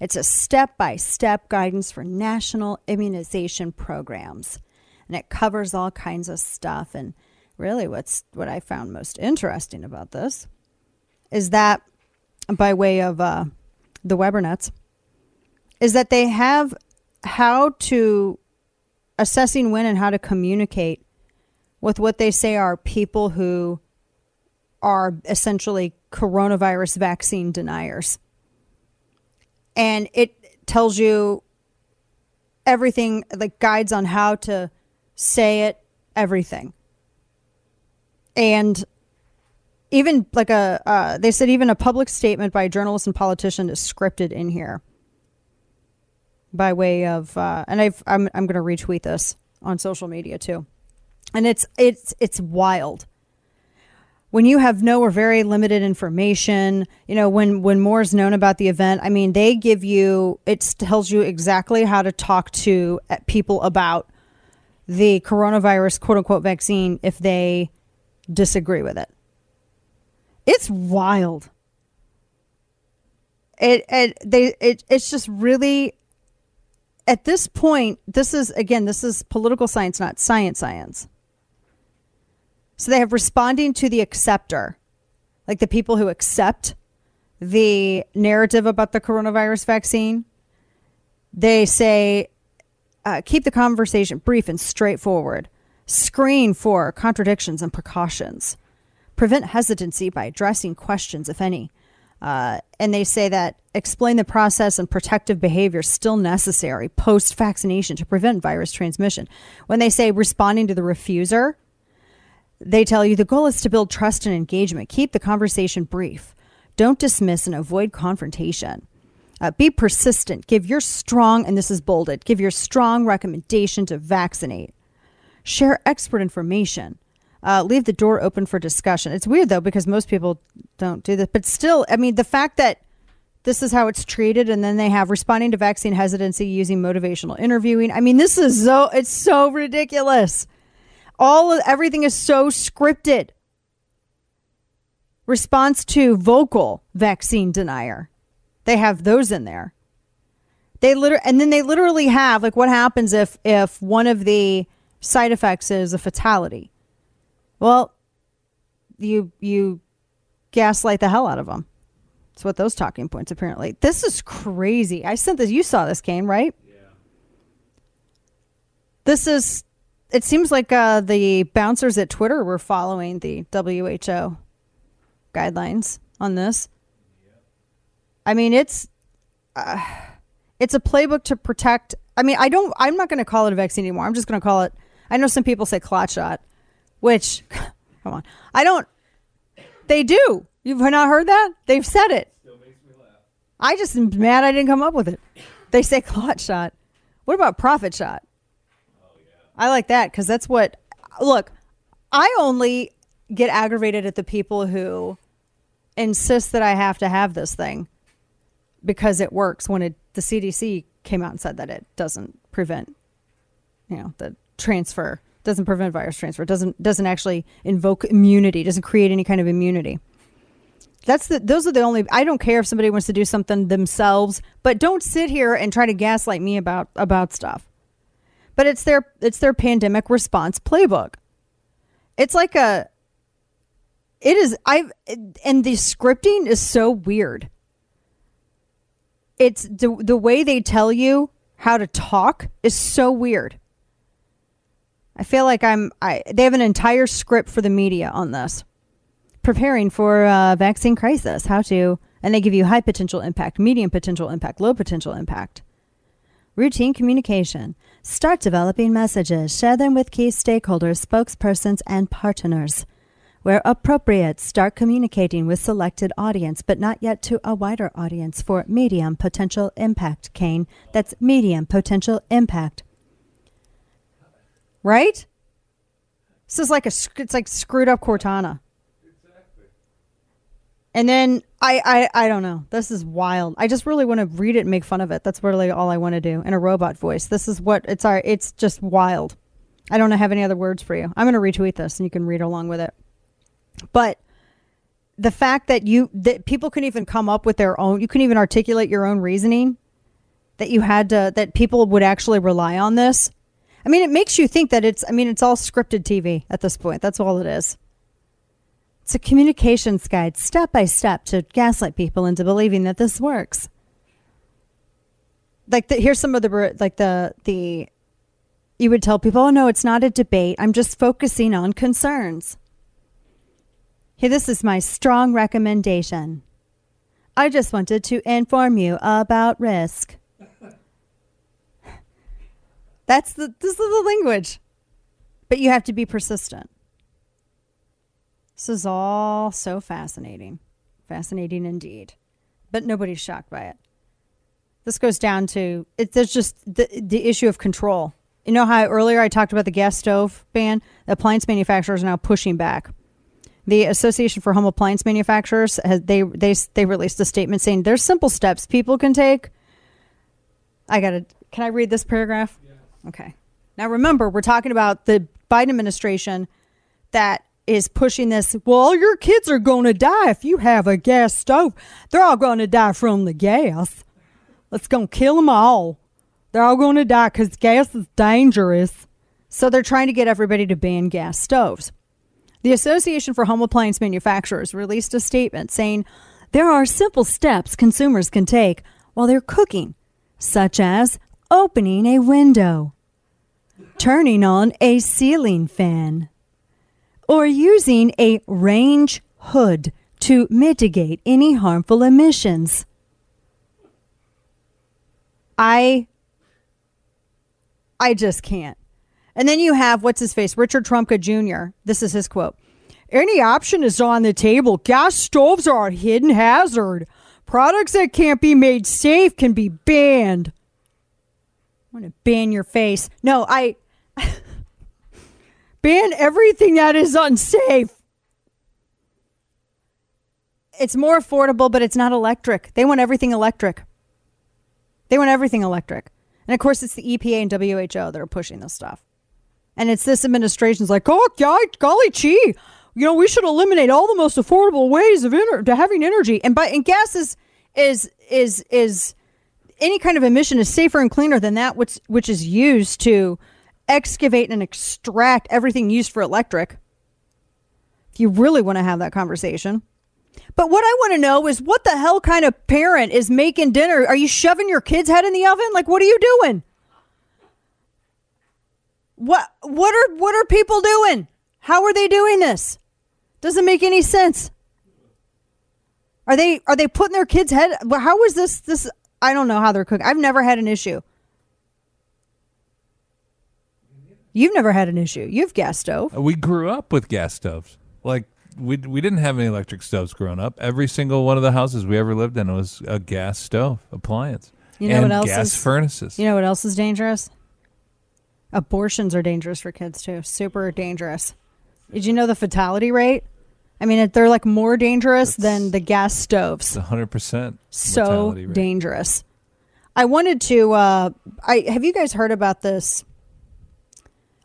It's a step-by-step guidance for national immunization programs, and it covers all kinds of stuff. And really, what's what I found most interesting about this is that, by way of uh, the Webernuts, is that they have how to assessing when and how to communicate with what they say are people who are essentially coronavirus vaccine deniers. And it tells you everything, like guides on how to say it, everything. And even like a, uh, they said even a public statement by a journalist and politician is scripted in here by way of uh, and I've, I'm I'm going to retweet this on social media too, and it's it's it's wild when you have no or very limited information. You know when when more is known about the event. I mean they give you it tells you exactly how to talk to uh, people about the coronavirus quote unquote vaccine if they disagree with it. It's wild. It, it they it, it's just really at this point, this is again, this is political science, not science science. So they have responding to the acceptor, like the people who accept the narrative about the coronavirus vaccine. They say, uh, keep the conversation brief and straightforward, screen for contradictions and precautions, prevent hesitancy by addressing questions, if any. Uh, and they say that explain the process and protective behavior still necessary post vaccination to prevent virus transmission. When they say responding to the refuser, they tell you the goal is to build trust and engagement. Keep the conversation brief. Don't dismiss and avoid confrontation. Uh, be persistent. Give your strong, and this is bolded, give your strong recommendation to vaccinate. Share expert information. Uh, leave the door open for discussion. It's weird though because most people don't do this, but still, I mean, the fact that this is how it's treated, and then they have responding to vaccine hesitancy using motivational interviewing. I mean, this is so it's so ridiculous. All of, everything is so scripted. Response to vocal vaccine denier. They have those in there. They literally, and then they literally have like what happens if if one of the side effects is a fatality. Well, you you gaslight the hell out of them. That's what those talking points apparently. This is crazy. I sent this. You saw this, Kane, right? Yeah. This is. It seems like uh, the bouncers at Twitter were following the WHO guidelines on this. Yeah. I mean, it's uh, it's a playbook to protect. I mean, I don't. I'm not going to call it a vaccine anymore. I'm just going to call it. I know some people say clot shot, which, come on, I don't. They do. You've not heard that? They've said it. I just am mad I didn't come up with it. They say clot shot. What about profit shot? I like that because that's what. Look, I only get aggravated at the people who insist that I have to have this thing because it works when it the CDC came out and said that it doesn't prevent you know the transfer doesn't prevent virus transfer doesn't doesn't actually invoke immunity doesn't create any kind of immunity that's the those are the only I don't care if somebody wants to do something themselves but don't sit here and try to gaslight me about about stuff but it's their it's their pandemic response playbook it's like a it is I and the scripting is so weird. It's the the way they tell you how to talk is so weird. I feel like I'm I they have an entire script for the media on this. Preparing for a vaccine crisis, how to and they give you high potential impact, medium potential impact, low potential impact. Routine communication. Start developing messages. Share them with key stakeholders, spokespersons, and partners. Where appropriate, start communicating with selected audience, but not yet to a wider audience for medium potential impact, Kane. That's medium potential impact. Right? This is like a it's like screwed up Cortana. Exactly. And then I, I I don't know. This is wild. I just really want to read it and make fun of it. That's really all I want to do in a robot voice. This is what it's our it's just wild. I don't have any other words for you. I'm going to retweet this and you can read along with it. But the fact that you that people can even come up with their own, you can even articulate your own reasoning that you had to that people would actually rely on this. I mean, it makes you think that it's. I mean, it's all scripted TV at this point. That's all it is. It's a communications guide, step by step, to gaslight people into believing that this works. Like, the, here's some of the like the the. You would tell people, "Oh no, it's not a debate. I'm just focusing on concerns." Hey, this is my strong recommendation. I just wanted to inform you about risk. That's the this is the language. But you have to be persistent. This is all so fascinating. Fascinating indeed. But nobody's shocked by it. This goes down to it there's just the the issue of control. You know how earlier I talked about the gas stove ban? The appliance manufacturers are now pushing back the Association for Home Appliance Manufacturers has, they they they released a statement saying there's simple steps people can take. I got to Can I read this paragraph? Okay. Now remember, we're talking about the Biden administration that is pushing this. Well, your kids are going to die if you have a gas stove. They're all going to die from the gas. Let's go kill them all. They're all going to die because gas is dangerous. So they're trying to get everybody to ban gas stoves. The Association for Home Appliance Manufacturers released a statement saying there are simple steps consumers can take while they're cooking, such as opening a window, turning on a ceiling fan, or using a range hood to mitigate any harmful emissions. I I just can't. And then you have what's his face, Richard Trumka Jr. This is his quote. Any option is on the table. Gas stoves are a hidden hazard. Products that can't be made safe can be banned. I want to ban your face. No, I. ban everything that is unsafe. It's more affordable, but it's not electric. They want everything electric. They want everything electric. And of course, it's the EPA and WHO that are pushing this stuff. And it's this administration's like, oh, golly gee, you know, we should eliminate all the most affordable ways of ener- to having energy. And by and gas is is is is any kind of emission is safer and cleaner than that which which is used to excavate and extract everything used for electric. If you really want to have that conversation. But what I want to know is what the hell kind of parent is making dinner? Are you shoving your kid's head in the oven? Like what are you doing? What what are what are people doing? How are they doing this? Doesn't make any sense. Are they are they putting their kids' head? How is this this? I don't know how they're cooking. I've never had an issue. You've never had an issue. You have gas stove. We grew up with gas stoves. Like we we didn't have any electric stoves growing up. Every single one of the houses we ever lived in was a gas stove appliance. You know and what else gas is furnaces. You know what else is dangerous? Abortions are dangerous for kids too. Super dangerous. Did you know the fatality rate? I mean, they're like more dangerous than the gas stoves. Hundred percent so dangerous. I wanted to. Uh, I have you guys heard about this?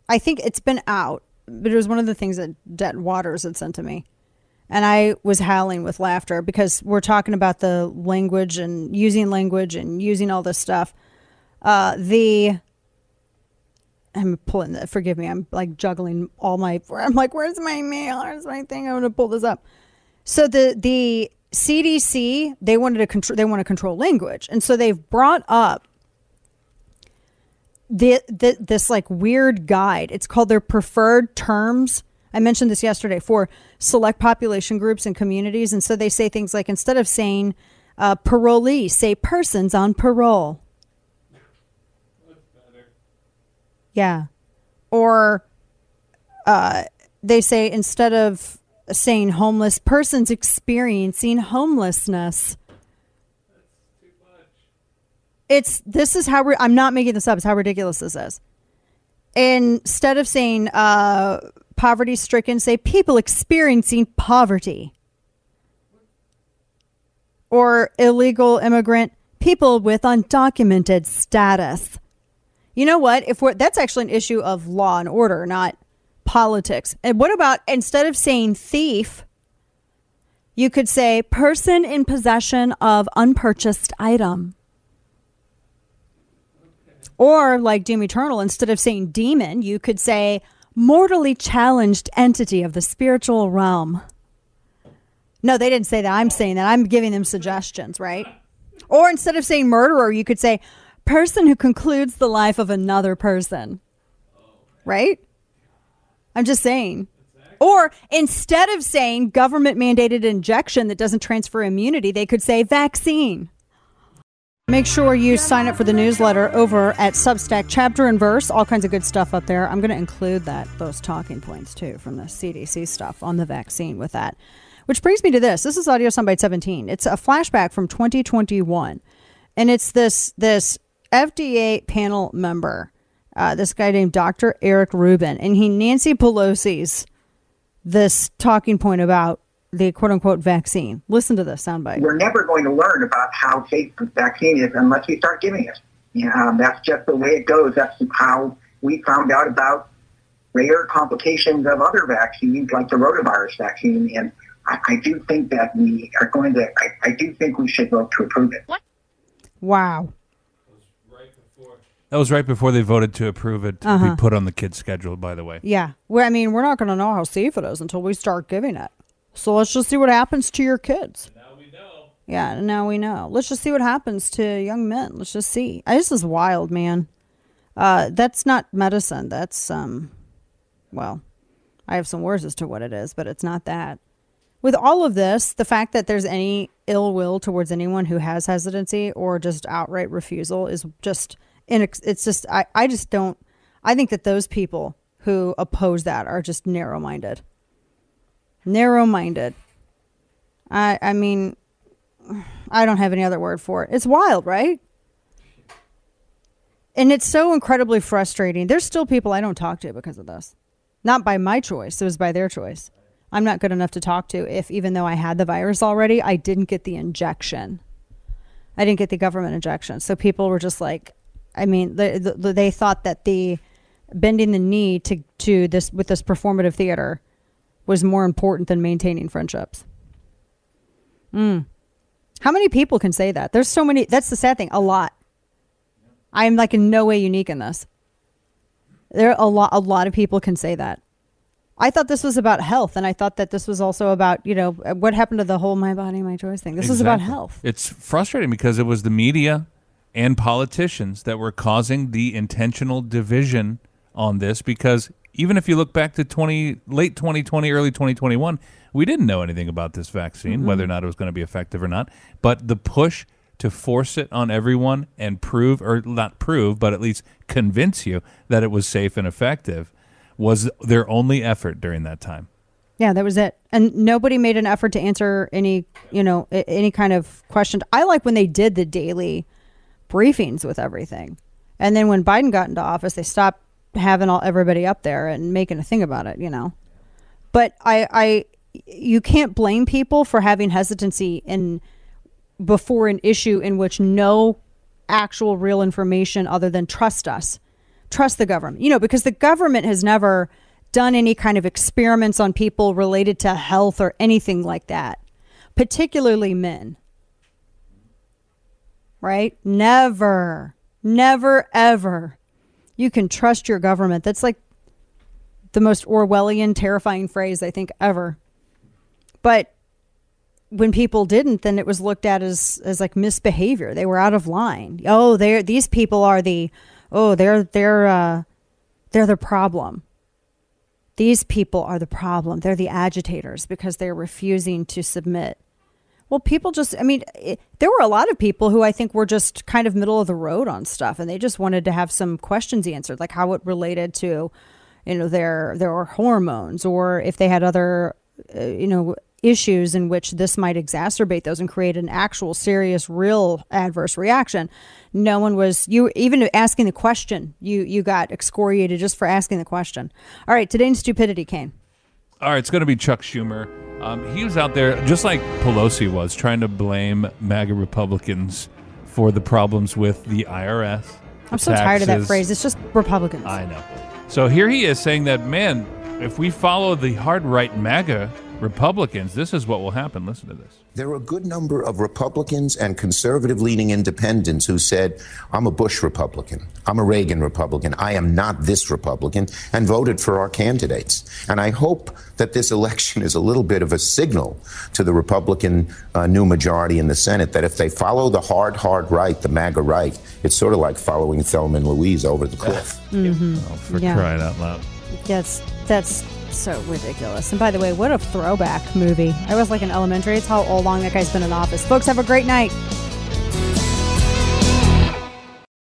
I think it's been out, but it was one of the things that Det Waters had sent to me, and I was howling with laughter because we're talking about the language and using language and using all this stuff. Uh, the I'm pulling the. Forgive me. I'm like juggling all my. I'm like, where's my mail? Where's my thing? I'm gonna pull this up. So the the CDC they wanted to control. They want to control language, and so they've brought up the, the this like weird guide. It's called their preferred terms. I mentioned this yesterday for select population groups and communities, and so they say things like instead of saying uh, parolee, say persons on parole. Yeah. Or uh, they say instead of saying homeless, persons experiencing homelessness. It's this is how I'm not making this up. It's how ridiculous this is. Instead of saying uh, poverty stricken, say people experiencing poverty. Or illegal immigrant, people with undocumented status. You know what? If we're that's actually an issue of law and order, not politics. And what about instead of saying thief, you could say person in possession of unpurchased item. Or like Doom Eternal, instead of saying demon, you could say mortally challenged entity of the spiritual realm. No, they didn't say that. I'm saying that. I'm giving them suggestions, right? Or instead of saying murderer, you could say person who concludes the life of another person. Right? I'm just saying. Or instead of saying government mandated injection that doesn't transfer immunity, they could say vaccine. Make sure you sign up for the newsletter over at Substack, chapter and verse, all kinds of good stuff up there. I'm going to include that those talking points too from the CDC stuff on the vaccine with that. Which brings me to this. This is Audio Soundbite 17. It's a flashback from 2021, and it's this this FDA panel member, uh, this guy named Dr. Eric Rubin, and he Nancy Pelosi's this talking point about the quote unquote vaccine. Listen to this soundbite. We're never going to learn about how safe the vaccine is unless we start giving it. You know, um, that's just the way it goes. That's how we found out about rare complications of other vaccines, like the rotavirus vaccine. And I, I do think that we are going to. I, I do think we should vote to approve it. What? Wow. That was right before they voted to approve it to Uh-huh. be put on the kids' schedule. By the way, Yeah. Well, I mean, we're not going to know how safe it is until we start giving it. So let's just see what happens to your kids. Now we know. Yeah, now we know. Let's just see what happens to young men. Let's just see. This is wild, man. Uh, that's not medicine. That's um, well, I have some words as to what it is, but it's not that. With all of this, the fact that there's any ill will towards anyone who has hesitancy or just outright refusal is just inex- it's just I, I just don't I think that those people who oppose that are just narrow minded. Narrow minded. I I mean I don't have any other word for it. It's wild, right? And it's so incredibly frustrating. There's still people I don't talk to because of this. Not by my choice, it was by their choice. I'm not good enough to talk to if, even though I had the virus already, I didn't get the injection. I didn't get the government injection. So people were just like, I mean, they, they thought that the bending the knee to, to this with this performative theater was more important than maintaining friendships. Mm. How many people can say that? There's so many. That's the sad thing. A lot. I am like in no way unique in this. There are a lot. A lot of people can say that. I thought this was about health, and I thought that this was also about you know what happened to the whole "my body, my choice" thing. This was about health. It's frustrating because it was the media and politicians that were causing the intentional division on this. Because even if you look back to twenty late 2020, early 2021, we didn't know anything about this vaccine, Mhm. whether or not it was going to be effective or not. But the push to force it on everyone and prove, or not prove, but at least convince you that it was safe and effective, was their only effort during that time. Yeah, that was it. And nobody made an effort to answer any, you know, any kind of question. I like when they did the daily briefings with everything. And then when Biden got into office, they stopped having all everybody up there and making a thing about it, you know. But I I you can't blame people for having hesitancy in before an issue in which no actual real information other than trust us. Trust the government. You know because the government has never done any kind of experiments on people related to health or anything like that particularly men. Right? Never. Never ever you can trust your government that's like the most orwellian terrifying phrase i think ever but when people didn't, then it was looked at as as like misbehavior. They were out of line. Oh, they're these people are the oh they're they're uh, they're the problem. These people are the problem. They're the agitators because they're refusing to submit. Well, people just, I mean, it, there were a lot of people who I think were just kind of middle of the road on stuff and they just wanted to have some questions answered, like how it related to, you know, their, their hormones or if they had other, uh, you know, issues in which this might exacerbate those and create an actual serious real adverse reaction. No one was you even asking the question you you got excoriated just for asking the question. All right today's stupidity came. All right, it's going to be Chuck Schumer. Um, he was out there, just like Pelosi was, trying to blame MAGA Republicans for the problems with the IRS. i'm so tired of that phrase it's just republicans I know. So here he is saying that, man, if we follow the hard right MAGA Republicans, this is what will happen. Listen to this. There are a good number of Republicans and conservative leaning independents who said, I'm a Bush Republican. I'm a Reagan Republican. I am not this Republican, and voted for our candidates. And I hope that this election is a little bit of a signal to the Republican uh, new majority in the Senate that if they follow the hard, hard right, the MAGA right, it's sort of like following Thelma and Louise over the cliff. mm-hmm. For crying out loud. That's that's so ridiculous. And by the way, what a throwback movie. I was like in elementary. It's how long that guy's been in office. Folks, have a great night.